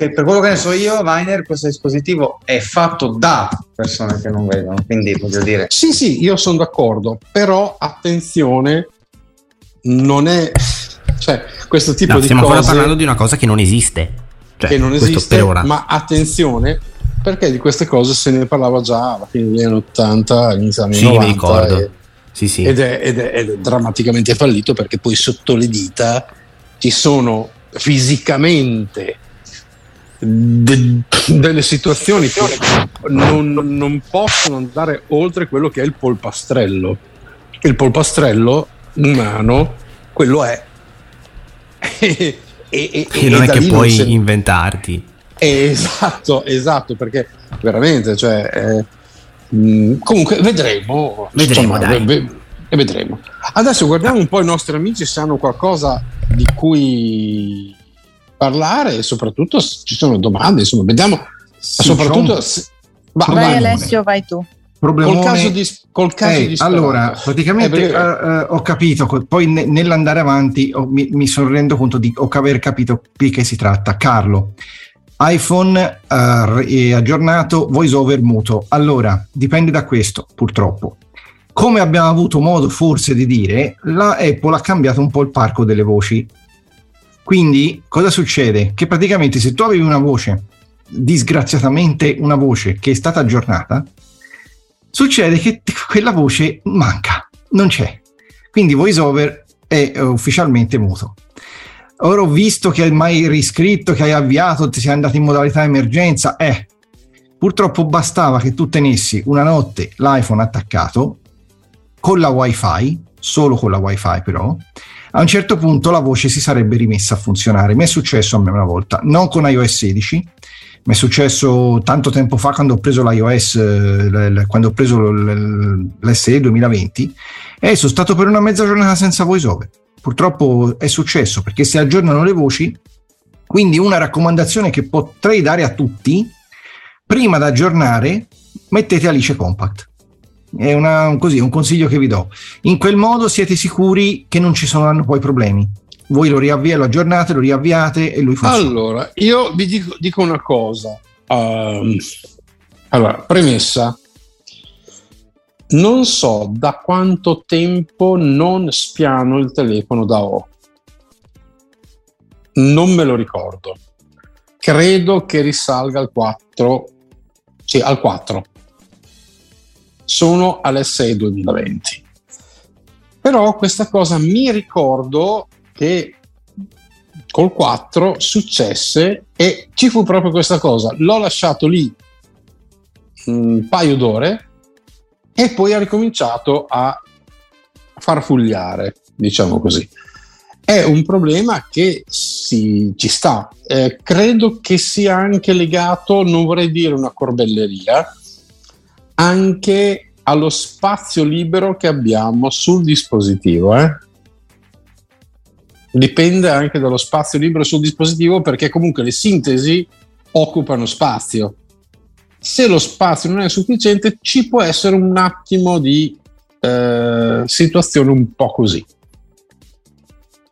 [SPEAKER 7] che per quello che ne so io, Viner, questo dispositivo è fatto da persone che non vedono, quindi voglio dire.
[SPEAKER 3] Sì, sì, io sono d'accordo, però attenzione, non è... Cioè, questo tipo no,
[SPEAKER 5] di
[SPEAKER 3] stiamo
[SPEAKER 5] ancora parlando di una cosa che non esiste. Cioè,
[SPEAKER 3] che non esiste, per ora. ma attenzione, perché di queste cose se ne parlava già alla fine degli anni 80, inizio anni sì, 90. Mi ricordo. E, sì, sì. Ed, è, ed, è, ed è drammaticamente fallito perché poi sotto le dita ci sono fisicamente de- delle situazioni che non, non, possono andare oltre quello che è il polpastrello. Il polpastrello umano, quello è. [LAUGHS]
[SPEAKER 5] e, e, e, non è che puoi se... inventarti.
[SPEAKER 3] Esatto, esatto, perché veramente, cioè, eh, mh, comunque vedremo.
[SPEAKER 5] Vedremo, insomma, ve-
[SPEAKER 3] e vedremo. Adesso guardiamo un po' i nostri amici se hanno qualcosa di cui parlare e soprattutto ci sono domande, insomma, vediamo. Sì, soprattutto... Se,
[SPEAKER 8] va, vai Alessio, vai tu.
[SPEAKER 2] Problemone.
[SPEAKER 3] Col caso di, col caso
[SPEAKER 2] eh,
[SPEAKER 3] di
[SPEAKER 2] allora, praticamente eh, uh, uh, ho capito, poi ne, nell'andare avanti oh, mi, mi, sono rendo conto di aver capito di che si tratta. Carlo, iPhone uh, aggiornato, voice over muto. Allora, dipende da questo, purtroppo. Come abbiamo avuto modo forse di dire, la Apple ha cambiato un po' il parco delle voci quindi cosa succede? Che praticamente se tu avevi una voce, disgraziatamente una voce che è stata aggiornata, succede che [LAUGHS] quella voce manca, non c'è. Quindi VoiceOver è ufficialmente muto. Ora ho visto che hai mai riscritto, che hai avviato, ti sei andato in modalità emergenza, eh, purtroppo bastava che tu tenessi una notte l'iPhone attaccato con la wifi, solo con la wifi però, a un certo punto la voce si sarebbe rimessa a funzionare. Mi è successo a me una volta, non con iOS 16, mi è successo tanto tempo fa quando ho preso l'iOS, eh, quando ho preso l'SE 2020 e sono stato per una mezza giornata senza voiceover. Purtroppo è successo perché si aggiornano le voci, quindi una raccomandazione che potrei dare a tutti, prima da aggiornare mettete Alice Compact è una, così, un consiglio che vi do. In quel modo siete sicuri che non ci saranno poi problemi. Voi lo riavviate, lo aggiornate, lo riavviate e lui funziona.
[SPEAKER 3] Allora, io vi dico, dico una cosa. Um, allora, premessa. Non so da quanto tempo non spiano il telefono da O. Non me lo ricordo. Credo che risalga al 4. Sì, al 4 sono all'SE 2020. Però questa cosa mi ricordo che col 4 successe e ci fu proprio questa cosa. L'ho lasciato lì un paio d'ore e poi ha ricominciato a farfugliare, diciamo così. È un problema che si, ci sta. Eh, credo che sia anche legato, non vorrei dire una corbelleria, anche allo spazio libero che abbiamo sul dispositivo. Eh? Dipende anche dallo spazio libero sul dispositivo perché comunque le sintesi occupano spazio. Se lo spazio non è sufficiente ci può essere un attimo di eh, situazione un po' così.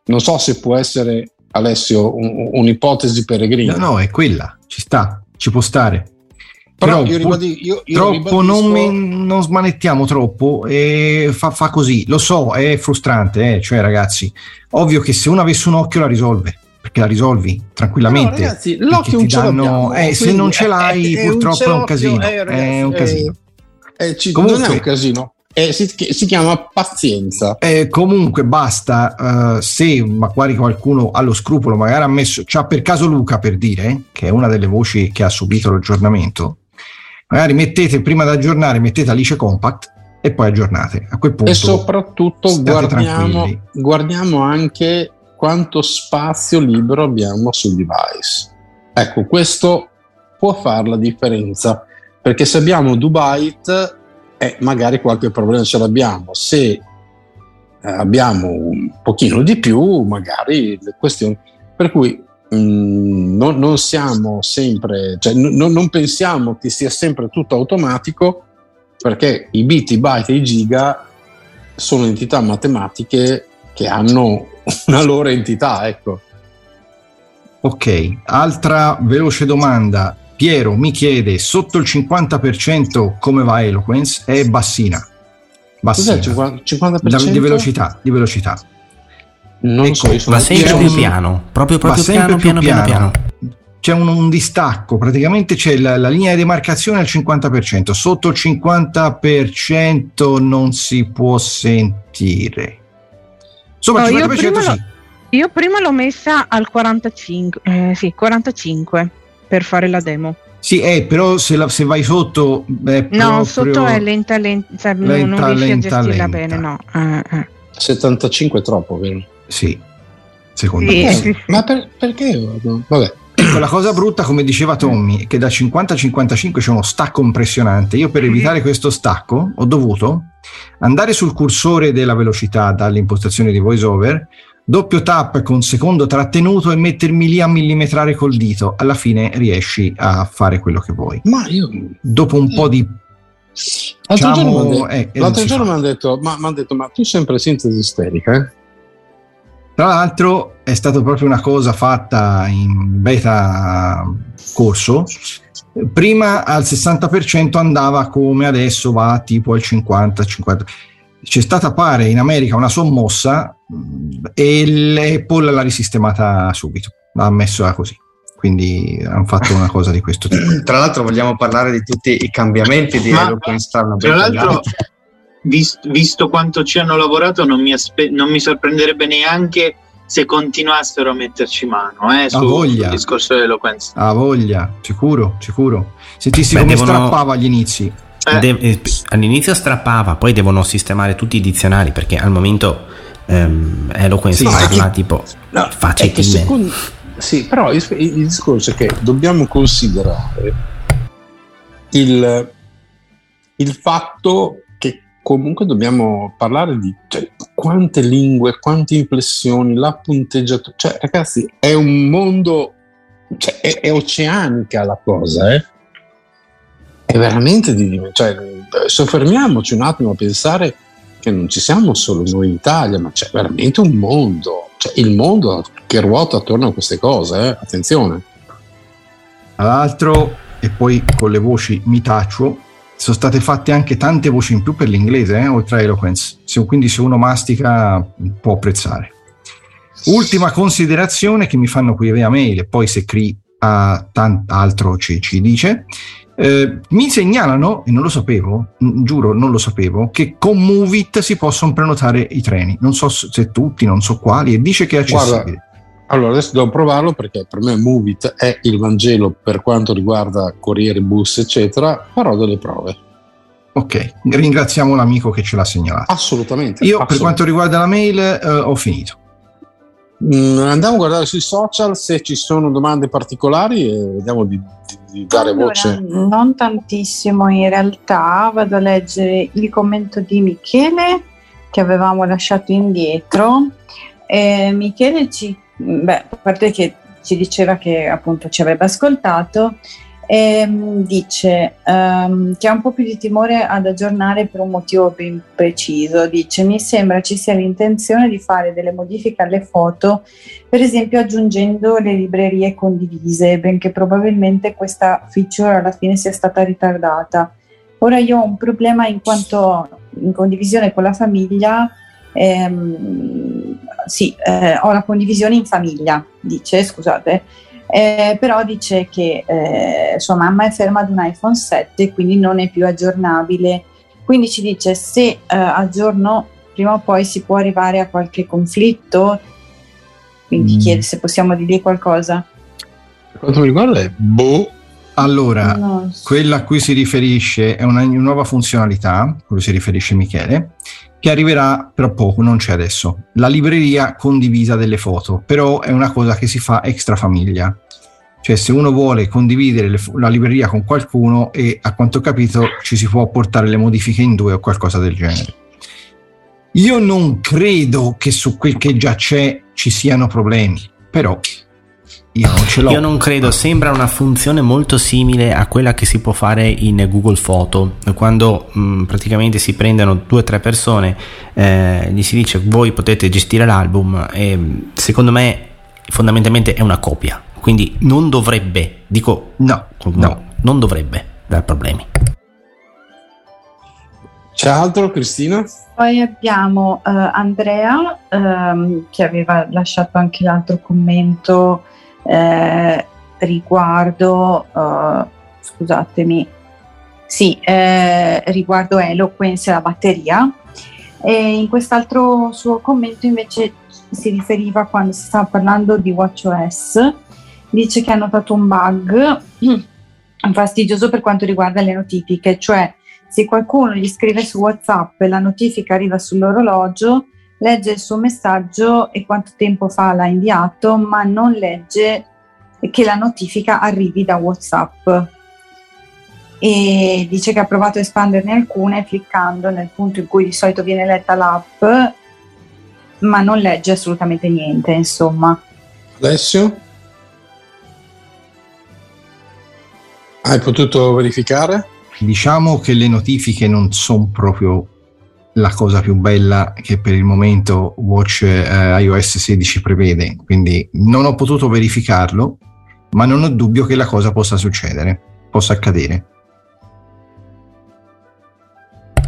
[SPEAKER 3] Non so se può essere, Alessio, un, un'ipotesi peregrina.
[SPEAKER 2] No, no, è quella, ci sta, ci può stare.
[SPEAKER 3] Però, Però io ribadisco, io, io
[SPEAKER 2] troppo
[SPEAKER 3] ribadisco...
[SPEAKER 2] non, non, smanettiamo troppo e fa, fa, così. Lo so, è frustrante, eh? cioè ragazzi, ovvio che se uno avesse un occhio la risolve perché la risolvi tranquillamente.
[SPEAKER 3] No, ragazzi, l'occhio danno,
[SPEAKER 2] eh, se non ce l'hai, è, purtroppo è un, casino. Eh, ragazzi, è un casino.
[SPEAKER 3] Eh, ci, Comunque, non è un casino. Eh, si, si, chiama pazienza.
[SPEAKER 2] Eh, comunque basta uh, se magari qualcuno ha lo scrupolo, magari ha messo, c'ha per caso Luca per dire, che è una delle voci che ha subito l'aggiornamento, magari mettete prima di aggiornare, mettete Alice Compact e poi aggiornate. A quel punto
[SPEAKER 3] e soprattutto guardiamo, guardiamo anche quanto spazio libero abbiamo sul device. Ecco, questo può fare la differenza, perché se abbiamo 2 byte, eh, magari qualche problema ce l'abbiamo. Se eh, abbiamo un pochino di più, magari le questioni... Per cui mm, non, non, siamo sempre, cioè, n- non pensiamo che sia sempre tutto automatico, perché i bit, i byte e i giga sono entità matematiche che hanno una loro entità, ecco.
[SPEAKER 2] Ok, altra veloce domanda. Piero mi chiede, sotto il 50% come va Eloquence? È bassina.
[SPEAKER 3] bassina. Cos'è il 50%?
[SPEAKER 2] Di velocità, di velocità.
[SPEAKER 5] Non ecco, so, va sempre più piano, proprio, proprio piano, piano, piano, piano,
[SPEAKER 2] C'è un, un, distacco, praticamente c'è la, la linea di demarcazione al 50%, sotto il 50% non si può sentire.
[SPEAKER 1] Insomma, no, io, prima sì. io prima l'ho messa al 45, eh, sì, 45 per fare la demo.
[SPEAKER 2] Sì, eh, però se, la, se vai sotto...
[SPEAKER 1] no, sotto è lenta, lenta, cioè lenta non riesci lenta, a gestirla lenta. bene, no. Eh,
[SPEAKER 3] eh. 75 è troppo, vero?
[SPEAKER 2] Sì, secondo sì, me. Sì.
[SPEAKER 3] Ma per, perché? Vabbè.
[SPEAKER 2] Ecco, la cosa brutta, come diceva Tommy, è che da 50 a 55 c'è uno stacco impressionante. Io per evitare questo stacco ho dovuto andare sul cursore della velocità dalle impostazioni di VoiceOver, doppio tap con secondo trattenuto e mettermi lì a millimetrare col dito. Alla fine riesci a fare quello che vuoi.
[SPEAKER 3] Ma io...
[SPEAKER 2] Dopo un po' di...
[SPEAKER 3] L'altro diciamo, giorno, eh, l'altro giorno mi hanno detto, ma, detto, ma tu sempre sintesi isterica, eh?
[SPEAKER 2] Tra l'altro è stata proprio una cosa fatta in beta corso. Prima al 60% andava come adesso va tipo al 50-50%. C'è stata pare in America una sommossa mm, e l'Apple l'ha risistemata subito, l'ha messa così quindi hanno fatto una cosa di questo tipo.
[SPEAKER 7] Tra l'altro vogliamo parlare di tutti i cambiamenti di Eloquence
[SPEAKER 6] tra l'altro visto, visto, quanto ci hanno lavorato, non mi, aspe- non mi, sorprenderebbe neanche se continuassero a metterci mano eh, su,
[SPEAKER 2] voglia.
[SPEAKER 6] sul discorso dell'eloquenza.
[SPEAKER 2] A voglia, sicuro, sicuro. Sentisti Beh, come devono... strappava agli inizi.
[SPEAKER 5] Eh. De- eh, all'inizio strappava, poi devono sistemare tutti i dizionari perché al momento ehm, Eloquence sì, parla tipo no, facile.
[SPEAKER 3] Secondo... Sì, però il, il discorso è che dobbiamo considerare il, il fatto comunque dobbiamo parlare di cioè, quante lingue, quante inflessioni, la punteggiatura. Cioè, ragazzi, è un mondo, cioè, è, è, oceanica la cosa, eh? È veramente di. Cioè, soffermiamoci un attimo a pensare che non ci siamo solo noi in Italia, ma c'è veramente un mondo, cioè il mondo che ruota attorno a queste cose, eh? attenzione.
[SPEAKER 2] Tra l'altro, e poi con le voci mi taccio, sono state fatte anche tante voci in più per l'inglese, eh, oltre a Eloquence, se, quindi se uno mastica può apprezzare. Ultima considerazione che mi fanno qui via mail e poi se Cri ha altro ci, ci dice, eh, mi segnalano, e non lo sapevo, giuro non lo sapevo, che con Movit si possono prenotare i treni, non so se tutti, non so quali, e dice che è accessibile. Guarda,
[SPEAKER 3] allora adesso devo provarlo perché per me Movit è il Vangelo per quanto riguarda corriere, bus, eccetera. Farò delle prove.
[SPEAKER 2] Ok, ringraziamo l'amico che ce l'ha segnalato.
[SPEAKER 3] Assolutamente.
[SPEAKER 2] Io
[SPEAKER 3] assolutamente.
[SPEAKER 2] per quanto riguarda la mail eh, ho finito.
[SPEAKER 3] Mm, andiamo a guardare sui social se ci sono domande particolari e vediamo di, di, di dare allora, voce.
[SPEAKER 8] Non tantissimo in realtà, vado a leggere il commento di Michele che avevamo lasciato indietro. Eh, Michele ci beh, a parte che ci diceva che appunto ci avrebbe ascoltato, Ehm, dice um, che ha un po' più di timore ad aggiornare per un motivo ben preciso. Dice: Mi sembra ci sia l'intenzione di fare delle modifiche alle foto, per esempio aggiungendo le librerie condivise, benché probabilmente questa feature alla fine sia stata ritardata. Ora io ho un problema in quanto in condivisione con la famiglia. Ehm, sì, eh, ho la condivisione in famiglia, dice, scusate, eh, però dice che eh, sua mamma è ferma ad un iPhone 7 e quindi non è più aggiornabile. Quindi ci dice se eh, al giorno prima o poi si può arrivare a qualche conflitto, quindi mm. chiede se possiamo dirgli qualcosa.
[SPEAKER 3] Per quanto mi riguarda è boh.
[SPEAKER 2] Allora, no. quella a cui si riferisce è una nuova funzionalità, a cui si riferisce Michele, che arriverà tra poco, non c'è adesso. La libreria condivisa delle foto, però è una cosa che si fa extra famiglia. Cioè se uno vuole condividere le, la libreria con qualcuno e a quanto ho capito ci si può portare le modifiche in due o qualcosa del genere. Io non credo che su quel che già c'è ci siano problemi, però io non ce l'ho.
[SPEAKER 5] Io non credo, sembra una funzione molto simile a quella che si può fare in Google Photo, quando mh, mm, praticamente si prendono due o tre persone, eh, gli si dice voi potete gestire l'album e secondo me fondamentalmente è una copia, quindi non dovrebbe, dico no, no, no. non dovrebbe dar problemi.
[SPEAKER 3] C'è altro Cristina?
[SPEAKER 8] Poi abbiamo uh, Andrea um, che aveva lasciato anche l'altro commento eh, riguardo, uh, scusatemi, sì, eh, riguardo Eloquence e la batteria. E in quest'altro suo commento invece si riferiva quando si stava parlando di WatchOS, dice che ha notato un bug [CLEARS THROAT] fastidioso per quanto riguarda le notifiche, cioè se qualcuno gli scrive su WhatsApp e la notifica arriva sull'orologio, legge il suo messaggio e quanto tempo fa l'ha inviato, ma non legge che la notifica arrivi da WhatsApp. E dice che ha provato a espanderne alcune cliccando nel punto in cui di solito viene letta l'app, ma non legge assolutamente niente, insomma.
[SPEAKER 3] Alessio? Hai potuto verificare?
[SPEAKER 2] Diciamo che le notifiche non sono proprio la cosa più bella che per il momento Watch eh, iOS 16 prevede, quindi non ho potuto verificarlo, ma non ho dubbio che la cosa possa succedere, possa accadere.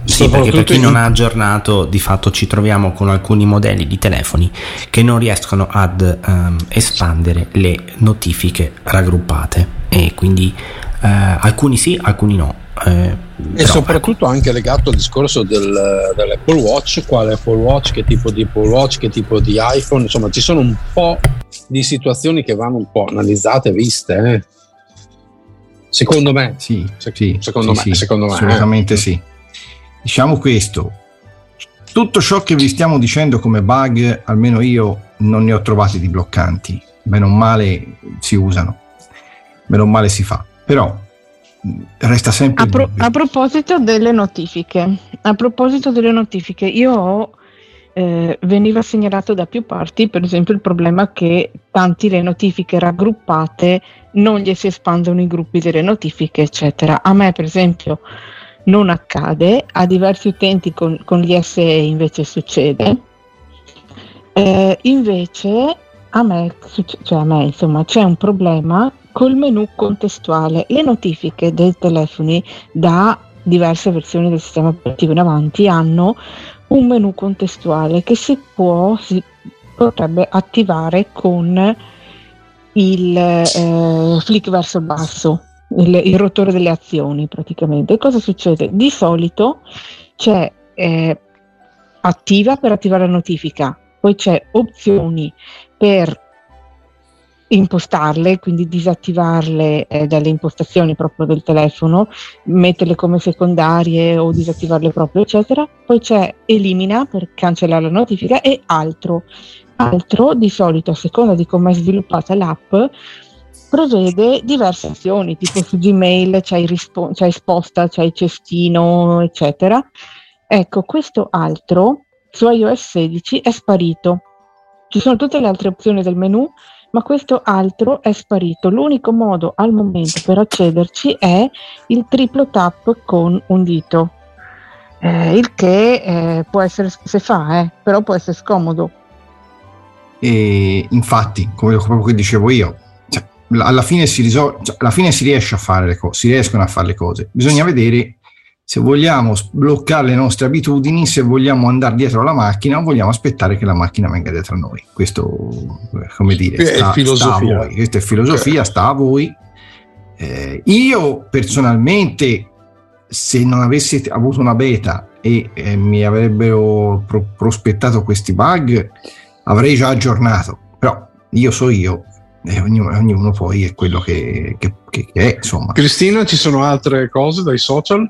[SPEAKER 5] Sì, perché per chi non ha aggiornato, di fatto ci troviamo con alcuni modelli di telefoni che non riescono ad um, espandere le notifiche raggruppate e quindi uh, alcuni sì, alcuni no.
[SPEAKER 3] Eh, e soprattutto ecco. anche legato al discorso del, dell'Apple Watch, quale Apple Watch, che tipo di Apple Watch, che tipo di iPhone, insomma ci sono un po' di situazioni che vanno un po' analizzate e viste. Eh. Secondo me,
[SPEAKER 2] sì,
[SPEAKER 3] sì secondo,
[SPEAKER 2] sì,
[SPEAKER 3] me, sì, secondo me,
[SPEAKER 2] assolutamente eh. sì. Diciamo questo, tutto ciò che vi stiamo dicendo come bug, almeno io non ne ho trovati di bloccanti, bene o male si usano, bene o male si fa, però resta sempre.
[SPEAKER 1] A, pro- a, proposito delle notifiche, a proposito delle notifiche, io ho. Eh, veniva segnalato da più parti, per esempio, il problema che tanti le notifiche raggruppate non gli si espandono i gruppi delle notifiche, eccetera. A me, per esempio, non accade, a diversi utenti con, con gli SE invece succede. Eh, invece a me, cioè a me, insomma, c'è un problema col menu contestuale. Le notifiche dei telefoni da diverse versioni del sistema operativo in avanti hanno un menu contestuale che si può, si potrebbe attivare con il eh, flick verso il basso, il, il, rotore delle azioni praticamente. Cosa succede? Di solito c'è eh, attiva per attivare la notifica, poi c'è opzioni per impostarle, quindi disattivarle eh, dalle impostazioni proprio del telefono, metterle come secondarie o disattivarle proprio, eccetera. Poi c'è elimina per cancellare la notifica e altro. Altro, di solito, a seconda di come è sviluppata l'app, prevede diverse azioni, tipo su Gmail c'hai, rispo- c'hai sposta, c'hai cestino, eccetera. Ecco, questo altro su iOS 16 è sparito. Ci sono tutte le altre opzioni del menu, ma questo altro è sparito. L'unico modo al momento per accederci è il triplo tap con un dito. Eh, il che eh, può essere, se fa, eh, però può essere scomodo.
[SPEAKER 2] E infatti, come proprio che dicevo io, cioè, alla, fine si risol- cioè, alla fine si riesce a fare le cose, si riescono a fare le cose. Bisogna vedere se vogliamo sbloccare le nostre abitudini, se vogliamo andare dietro alla macchina o vogliamo aspettare che la macchina venga dietro a noi. Questo, come dire, sta,
[SPEAKER 3] è filosofia.
[SPEAKER 2] sta a voi. Questa è filosofia, sta a voi. Eh, io personalmente, se non avessi avuto una beta e eh, mi avrebbero pro- prospettato questi bug, avrei già aggiornato. Però io so io, e ognuno, ognuno poi è quello che, che, che, è. Insomma.
[SPEAKER 3] Cristina, ci sono altre cose dai social?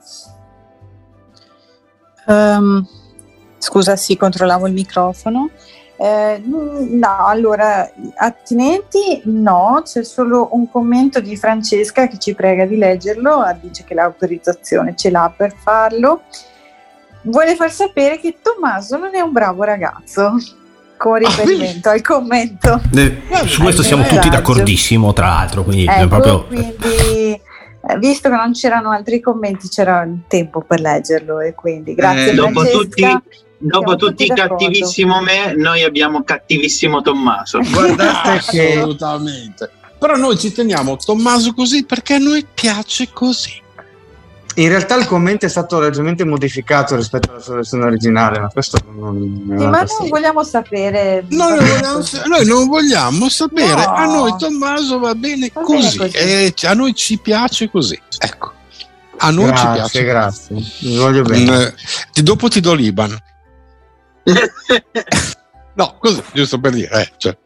[SPEAKER 8] Um, scusa, sì, controllavo il microfono. Eh, no, allora, attinenti no, c'è solo un commento di Francesca che ci prega di leggerlo, dice che l'autorizzazione ce l'ha per farlo. Vuole far sapere che Tommaso non è un bravo ragazzo, con riferimento al commento.
[SPEAKER 5] Eh, su questo siamo tutti d'accordissimo, tra l'altro, quindi
[SPEAKER 8] ecco,
[SPEAKER 5] proprio...
[SPEAKER 8] Quindi, eh, visto che non c'erano altri commenti, c'era tempo per leggerlo e quindi grazie.
[SPEAKER 6] Eh, dopo
[SPEAKER 8] Francesca.
[SPEAKER 6] tutti, dopo
[SPEAKER 8] tutti
[SPEAKER 6] tutti cattivissimo me, noi abbiamo cattivissimo Tommaso. [LAUGHS]
[SPEAKER 7] Guardate che
[SPEAKER 3] Assolutamente. Però noi ci teniamo Tommaso così perché a noi piace così.
[SPEAKER 7] In realtà il commento è stato leggermente modificato rispetto alla sua versione originale, ma questo non è
[SPEAKER 8] Sì, ma non vogliamo sapere.
[SPEAKER 3] Noi non vogliamo, noi non vogliamo sapere,
[SPEAKER 8] No.
[SPEAKER 3] a noi Tommaso va bene
[SPEAKER 8] Va bene
[SPEAKER 3] così,
[SPEAKER 8] così.
[SPEAKER 3] e a noi ci piace così. Ecco, a noi ci
[SPEAKER 7] Grazie,
[SPEAKER 3] piace.
[SPEAKER 7] grazie. Vi voglio bene.
[SPEAKER 3] Eh, ti- dopo ti do l'Iban. [LAUGHS] No, così, giusto per dire. eh, cioè.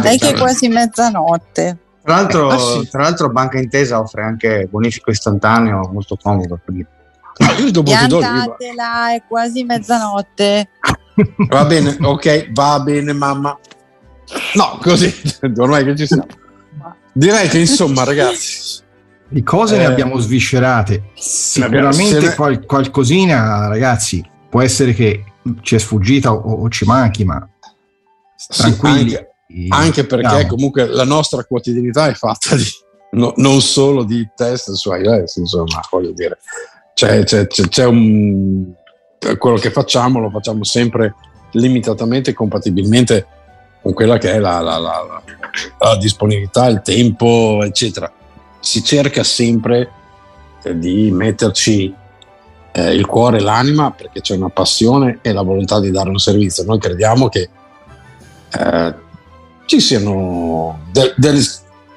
[SPEAKER 8] Dai che è quasi mezzanotte.
[SPEAKER 7] Tra l'altro,
[SPEAKER 3] Ah, sì.
[SPEAKER 7] tra l'altro Banca Intesa offre anche bonifico istantaneo molto comodo. quindi-
[SPEAKER 3] No, io dopo ti do l'Iban.
[SPEAKER 8] Piantatela, è quasi mezzanotte. [LAUGHS]
[SPEAKER 3] Va bene, ok, va bene, mamma. No, così, [LAUGHS] ormai che ci siamo. Direi che insomma, ragazzi,
[SPEAKER 2] Di cose ne
[SPEAKER 3] Eh,
[SPEAKER 2] abbiamo sviscerate. Sicuramente
[SPEAKER 3] ne-
[SPEAKER 2] qual- qualcosina, ragazzi, può essere che ci è sfuggita o, o ci manchi, ma
[SPEAKER 3] Sì,
[SPEAKER 2] tranquilli.
[SPEAKER 3] anche- anche perché
[SPEAKER 2] Andiamo.
[SPEAKER 3] comunque la nostra quotidianità è fatta di no- non solo di test su iOS, insomma, voglio dire, c'è, c'è- c'è- un quello che facciamo lo facciamo sempre limitatamente e compatibilmente con quella che è la, la- la- la- la disponibilità, il tempo, eccetera. Si cerca sempre eh, di metterci eh, il cuore e l'anima perché c'è una passione e la volontà di dare un servizio. Noi crediamo che eh, ci siano de- delle,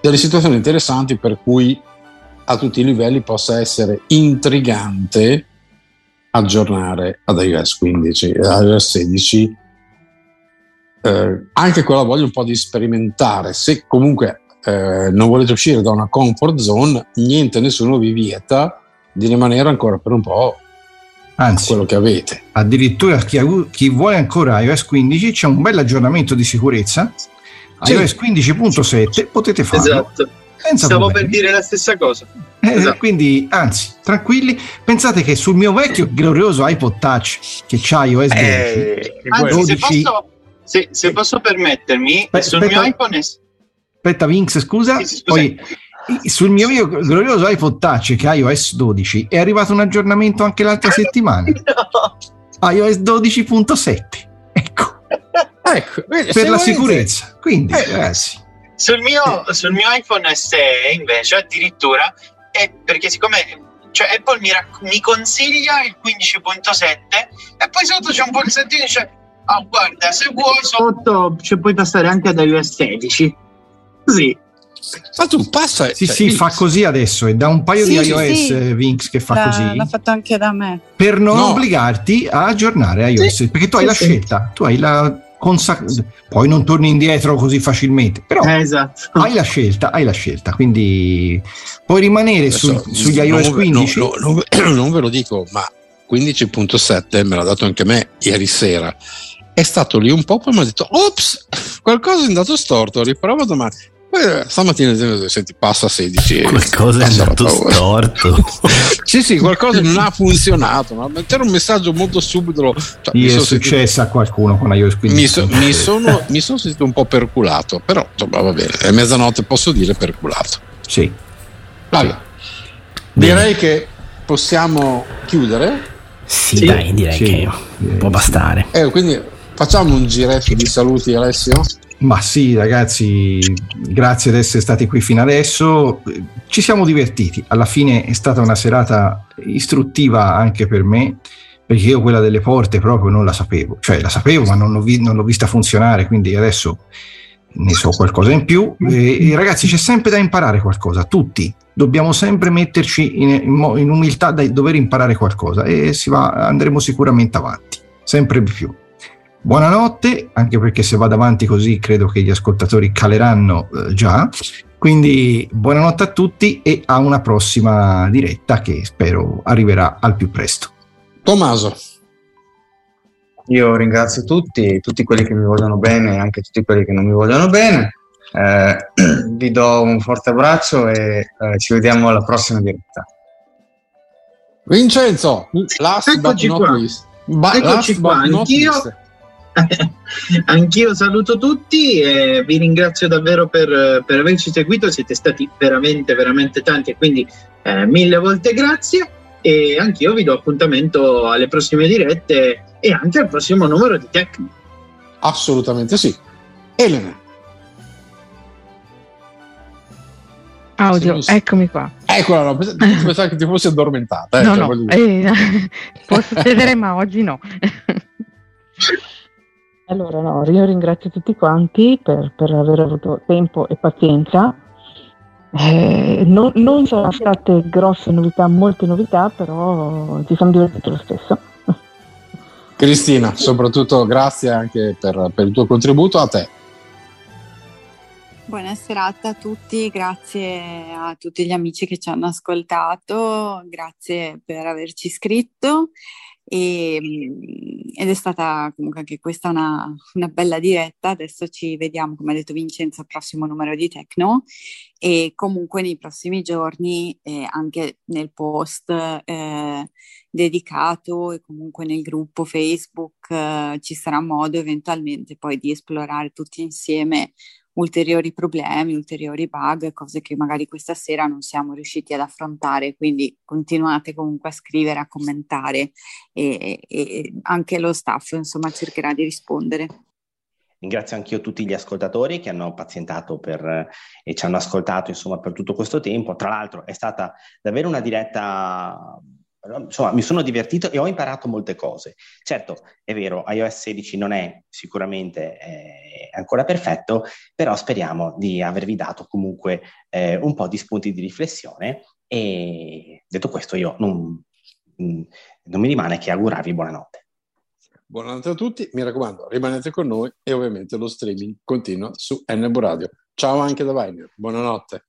[SPEAKER 3] delle situazioni interessanti per cui a tutti i livelli possa essere intrigante aggiornare ad iOS 15 e iOS 16 eh, anche con la voglia un po' di sperimentare. Se comunque eh, non volete uscire da una comfort zone niente nessuno vi vieta di rimanere ancora per un po'
[SPEAKER 2] Anzi,
[SPEAKER 3] quello che avete.
[SPEAKER 2] addirittura chi, chi vuole ancora iOS 15 c'è un bel aggiornamento di sicurezza.
[SPEAKER 3] Sì.
[SPEAKER 2] iOS 15.7 potete farlo
[SPEAKER 6] Esatto.
[SPEAKER 2] senza
[SPEAKER 6] Stavo
[SPEAKER 2] problemi.
[SPEAKER 6] per dire la stessa cosa.
[SPEAKER 2] Eh,
[SPEAKER 6] esatto.
[SPEAKER 2] Quindi, anzi, tranquilli. Pensate che sul mio vecchio glorioso iPod Touch che c'ha iOS 12,
[SPEAKER 3] Eh,
[SPEAKER 6] Anzi, se
[SPEAKER 2] 12
[SPEAKER 6] posso, se, se posso permettermi,
[SPEAKER 2] Beh,
[SPEAKER 6] sul
[SPEAKER 2] aspetta.
[SPEAKER 6] mio iPhone è...
[SPEAKER 2] aspetta Vinx scusa,
[SPEAKER 6] Sì, sì,
[SPEAKER 2] poi sul mio mio glorioso iPod Touch che ha iOS 12 è arrivato un aggiornamento anche l'altra [LAUGHS] settimana
[SPEAKER 6] No.
[SPEAKER 2] iOS 12.7 ecco
[SPEAKER 3] ecco, vedi, se
[SPEAKER 2] per la
[SPEAKER 3] volete-
[SPEAKER 2] sicurezza quindi
[SPEAKER 3] Eh.
[SPEAKER 2] ragazzi
[SPEAKER 6] Sul mio, sul mio iPhone SE invece addirittura è perché siccome cioè Apple mi, rac- mi consiglia il 15.7 e poi sotto c'è un pulsantino e dice ah guarda se vuoi sotto cioè, puoi passare anche ad iOS 16 così
[SPEAKER 3] ma tu passa
[SPEAKER 2] sì
[SPEAKER 3] cioè,
[SPEAKER 2] sì fa così adesso è da un paio
[SPEAKER 8] Sì,
[SPEAKER 2] di
[SPEAKER 8] sì,
[SPEAKER 2] iOS
[SPEAKER 8] sì.
[SPEAKER 2] eh, Vinx che fa
[SPEAKER 8] L'ha,
[SPEAKER 2] così
[SPEAKER 8] l'ha fatto anche da me.
[SPEAKER 2] per non
[SPEAKER 3] No.
[SPEAKER 2] obbligarti a aggiornare iOS perché tu hai
[SPEAKER 8] Sì,
[SPEAKER 2] la
[SPEAKER 8] sì.
[SPEAKER 2] scelta tu hai la consac- poi non torni indietro così facilmente però
[SPEAKER 6] Eh, esatto
[SPEAKER 2] hai la scelta hai la scelta quindi puoi rimanere su- sugli iOS
[SPEAKER 3] non ve-
[SPEAKER 2] 15
[SPEAKER 3] no, no, non- non ve lo dico, ma 15.7 me l'ha dato anche me ieri sera. È stato lì un po', poi mi ha detto: Ops, qualcosa è andato storto, riprovo domani. Eh, stamattina senti passa 16
[SPEAKER 5] qualcosa è andato storto. [LAUGHS]
[SPEAKER 3] Sì sì qualcosa non ha [LAUGHS] funzionato ma c'era un messaggio molto subito
[SPEAKER 2] cioè, mi, mi è successo a qualcuno con iOS 15
[SPEAKER 3] mi, so, mi, sono, [LAUGHS] mi sono sentito un po' perculato però insomma va bene è mezzanotte posso dire perculato.
[SPEAKER 2] Sì.
[SPEAKER 3] Vabbè. direi che possiamo chiudere.
[SPEAKER 5] Sì, sì. dai direi sì. che può bastare.
[SPEAKER 3] Eh, quindi facciamo un giretto di saluti Alessio
[SPEAKER 2] ma sì, ragazzi, grazie di essere stati qui fino adesso. Ci siamo divertiti. Alla fine è stata una serata istruttiva anche per me, perché io quella delle porte proprio non la sapevo. Cioè, la sapevo, ma non l'ho, vi- non l'ho vista funzionare, quindi adesso ne so qualcosa in più. E, e ragazzi, c'è sempre da imparare qualcosa, tutti. Dobbiamo sempre metterci in, in, in umiltà da dover imparare qualcosa e va, andremo sicuramente avanti, sempre di più. Buonanotte, anche perché se vado avanti così credo che gli ascoltatori caleranno eh, già. Quindi buonanotte a tutti e a una prossima diretta che spero arriverà al più presto.
[SPEAKER 3] Tommaso.
[SPEAKER 7] Io ringrazio tutti, tutti quelli che mi vogliono bene e anche tutti quelli che non mi vogliono bene. Eh, [CLEARS THROAT] vi do un forte abbraccio e eh, ci vediamo alla prossima diretta.
[SPEAKER 3] Vincenzo, last Eccoci but not least.
[SPEAKER 6] Ba- last qua, anch'io. [LAUGHS] Anch'io saluto tutti e vi ringrazio davvero per, per, averci seguito, siete stati veramente, veramente tanti e quindi eh, mille volte grazie e anch'io vi do appuntamento alle prossime dirette e anche al prossimo numero di Tecno.
[SPEAKER 3] Assolutamente sì. Elena.
[SPEAKER 1] Audio, eccomi qua.
[SPEAKER 3] Eccola, no, [LAUGHS] pensavo che ti fossi addormentata. Eh,
[SPEAKER 1] no, cioè, no, eh, [LAUGHS] può succedere ma oggi no. Allora, no, io ringrazio tutti quanti per, per aver avuto tempo e pazienza. Eh, non, non, sono state grosse novità, molte novità, però ci siamo divertiti lo stesso.
[SPEAKER 3] Cristina, soprattutto grazie anche per, per il tuo contributo a te.
[SPEAKER 8] Buona serata a tutti, grazie a tutti gli amici che ci hanno ascoltato, grazie per averci scritto e, ehm, ed è stata comunque anche questa una, una, bella diretta. Adesso ci vediamo, come ha detto Vincenzo, al prossimo numero di Tecno e comunque nei prossimi giorni eh, anche nel post eh, dedicato e comunque nel gruppo Facebook eh, ci sarà modo eventualmente poi di esplorare tutti insieme ulteriori problemi, ulteriori bug, cose che magari questa sera non siamo riusciti ad affrontare, quindi continuate comunque a scrivere, a commentare e, e anche lo staff insomma cercherà di rispondere.
[SPEAKER 5] Ringrazio anch'io tutti gli ascoltatori che hanno pazientato per, e ci hanno ascoltato insomma, per tutto questo tempo. Tra l'altro è stata davvero una diretta insomma, mi sono divertito e ho imparato molte cose. Certo, è vero, iOS 16 non è sicuramente eh, ancora perfetto, però speriamo di avervi dato comunque eh, un po' di spunti di riflessione e detto questo io non, mm, non mi rimane che augurarvi buonanotte.
[SPEAKER 3] Buonanotte a tutti, mi raccomando, rimanete con noi e ovviamente lo streaming continua su NB Radio. Ciao anche da Viner, buonanotte.